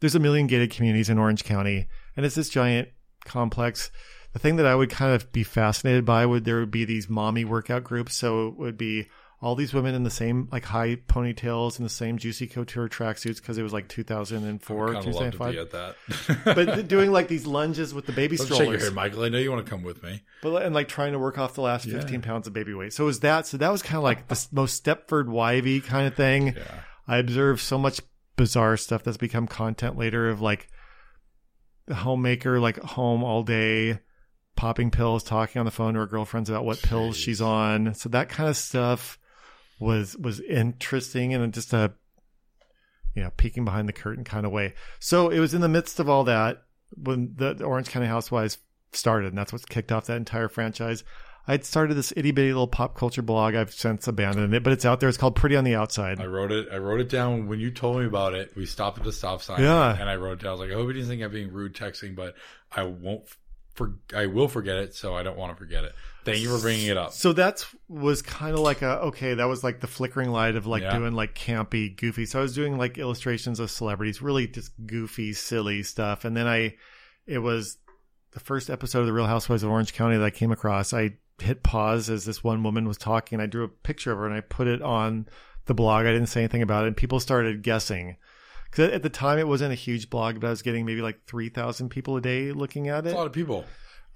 there's a million gated communities in Orange County and it's this giant complex. The thing that I would kind of be fascinated by would, there would be these mommy workout groups. So it would be all these women in the same like high ponytails and the same juicy couture tracksuits. Cause it was like 2004, I'd kind to 2005. be at that. but doing like these lunges with the baby Don't shake your strollers. head, Michael. I know you want to come with me. But and like trying to work off the last Yeah. 15 pounds of baby weight. So it was that. So that was kind of like the most Stepford Wivey kind of thing. Yeah. I observed so much bizarre stuff that's become content later of like the homemaker, like home all day, popping pills, talking on the phone to her girlfriends about what pills Jeez. she's on. So that kind of stuff was was interesting and just a you know peeking behind the curtain kind of way. So it was in the midst of all that when the, the Orange County Housewives started, and that's what kicked off that entire franchise. I'd started this itty bitty little pop culture blog. I've since abandoned it, but it's out there. It's called Pretty on the Outside. I wrote it. I wrote it down when you told me about it. We stopped at the stop sign. Yeah. And I wrote it down. I was like, I hope he doesn't think I'm being rude texting, but I won't. For I will forget it, so I don't want to forget it. Thank you for bringing it up. So that's was kind of like a okay. That was like the flickering light of like Yeah. doing like campy, goofy. So I was doing like illustrations of celebrities, really just goofy, silly stuff. And then I, it was the first episode of the Real Housewives of Orange County that I came across. I hit pause as this one woman was talking. I drew a picture of her and I put it on the blog. I didn't say anything about it, and people started guessing. Because at the time it wasn't a huge blog, but I was getting maybe like three thousand people a day looking at That's it. a lot of people.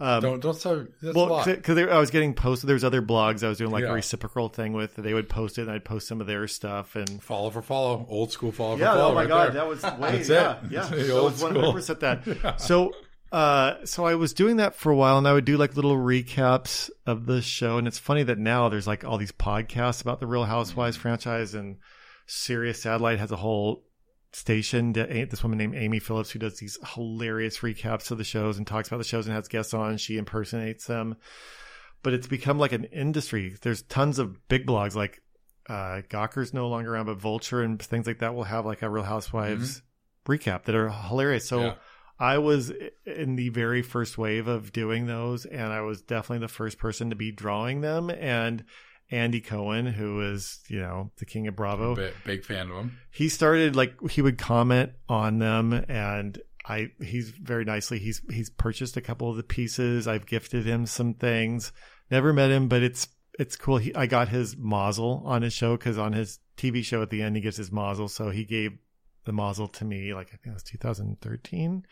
Um, don't don't say that's well, because I was getting posted. There was other blogs I was doing like Yeah. a reciprocal thing with. They would post it, and I'd post some of their stuff. And Follow for follow, old school follow yeah, for follow. oh my right god, there. that was way That's yeah, it. yeah. That was school. 100 percent that. So, uh, so I was doing that for a while, and I would do like little recaps of the show. And it's funny that now there's like all these podcasts about the Real Housewives Mm-hmm. franchise, and Sirius Satellite has a whole station. This woman named Amy Phillips who does these hilarious recaps of the shows and talks about the shows and has guests on. She impersonates them, but it's become like an industry. There's tons of big blogs like uh, Gawker's no longer around, but Vulture and things like that will have like a Real Housewives recap that are hilarious. So. Yeah. I was in the very first wave of doing those, and I was definitely the first person to be drawing them. And Andy Cohen, who is, you know, the king of Bravo. Big, big fan of him. He started like he would comment on them and I he's very nicely he's he's purchased a couple of the pieces. I've gifted him some things. Never met him, but it's it's cool. He, I got his mazel on his show because on his TV show at the end he gives his mazel. So he gave the mazel to me like I think it was 2013,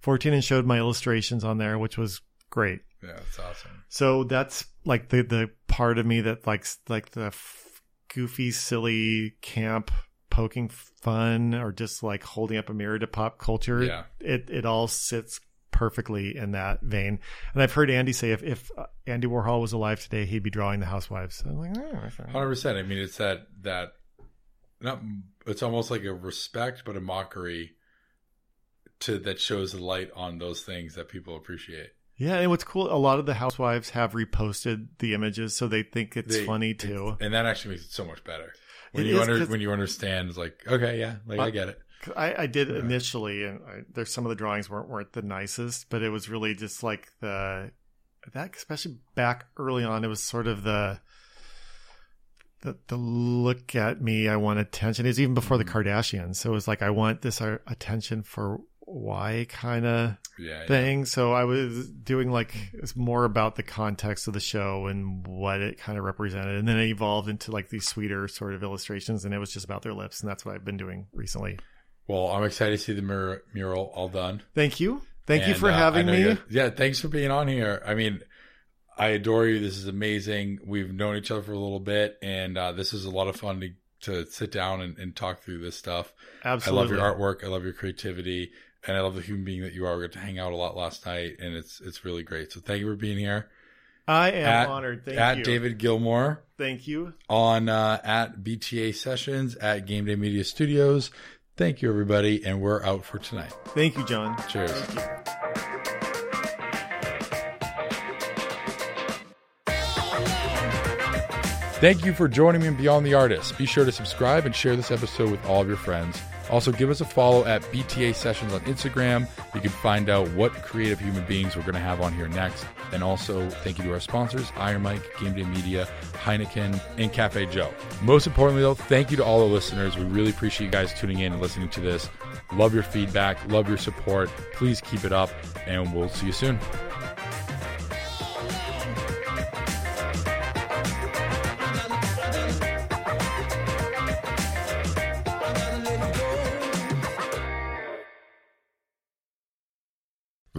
14, and showed my illustrations on there, which was great. Yeah, that's awesome. So that's like the the part of me that likes like the f- goofy, silly camp poking fun or just like holding up a mirror to pop culture. Yeah. It it all sits perfectly in that vein. And I've heard Andy say if if uh, Andy Warhol was alive today, he'd be drawing the housewives. So I'm like, oh, Hundred percent. I mean, it's that that not. It's almost like a respect, but a mockery to that shows the light on those things that people appreciate. Yeah. And what's cool, a lot of the housewives have reposted the images, so they think it's They- funny too. and that actually makes it so much better when It you is under when you understand. It's like okay, yeah, like I Uh, get it. I, I did initially, and I, there's some of the drawings weren't weren't the nicest, but it was really just like the that, especially back early on, it was sort of the the the look at me. I want attention. It was even before the Kardashians, so it was like I want this uh, attention for why kind of Yeah, yeah. thing. So I was doing like it's more about the context of the show and what it kind of represented, and then it evolved into like these sweeter sort of illustrations, and it was just about their lips, and that's what I've been doing recently. Well, I'm excited to see the mur- mural all done. Thank you. Thank you for uh, having me. Yeah, thanks for being on here. I mean, I adore you. This is amazing. We've known each other for a little bit, and uh, this is a lot of fun to, to sit down and, and talk through this stuff. Absolutely. I love your artwork. I love your creativity, and I love the human being that you are. We got to hang out a lot last night, and it's it's really great. So thank you for being here. I am At- honored. Thank at you. David Gilmore Thank you. on uh, at BTA Sessions at Game Day Media Studios. Thank you, everybody, and we're out for tonight. Thank you, John. Cheers. Thank you. Thank you for joining me in Beyond the Artist. Be sure to subscribe and share this episode with all of your friends. Also, give us a follow at BTA Sessions on Instagram. You can find out what creative human beings we're going to have on here next. And also, thank you to our sponsors, Iron Mike, Game Day Media, Heineken, and Cafe Joe. Most importantly, though, thank you to all the listeners. We really appreciate you guys tuning in and listening to this. Love your feedback, love your support. Please keep it up, and we'll see you soon.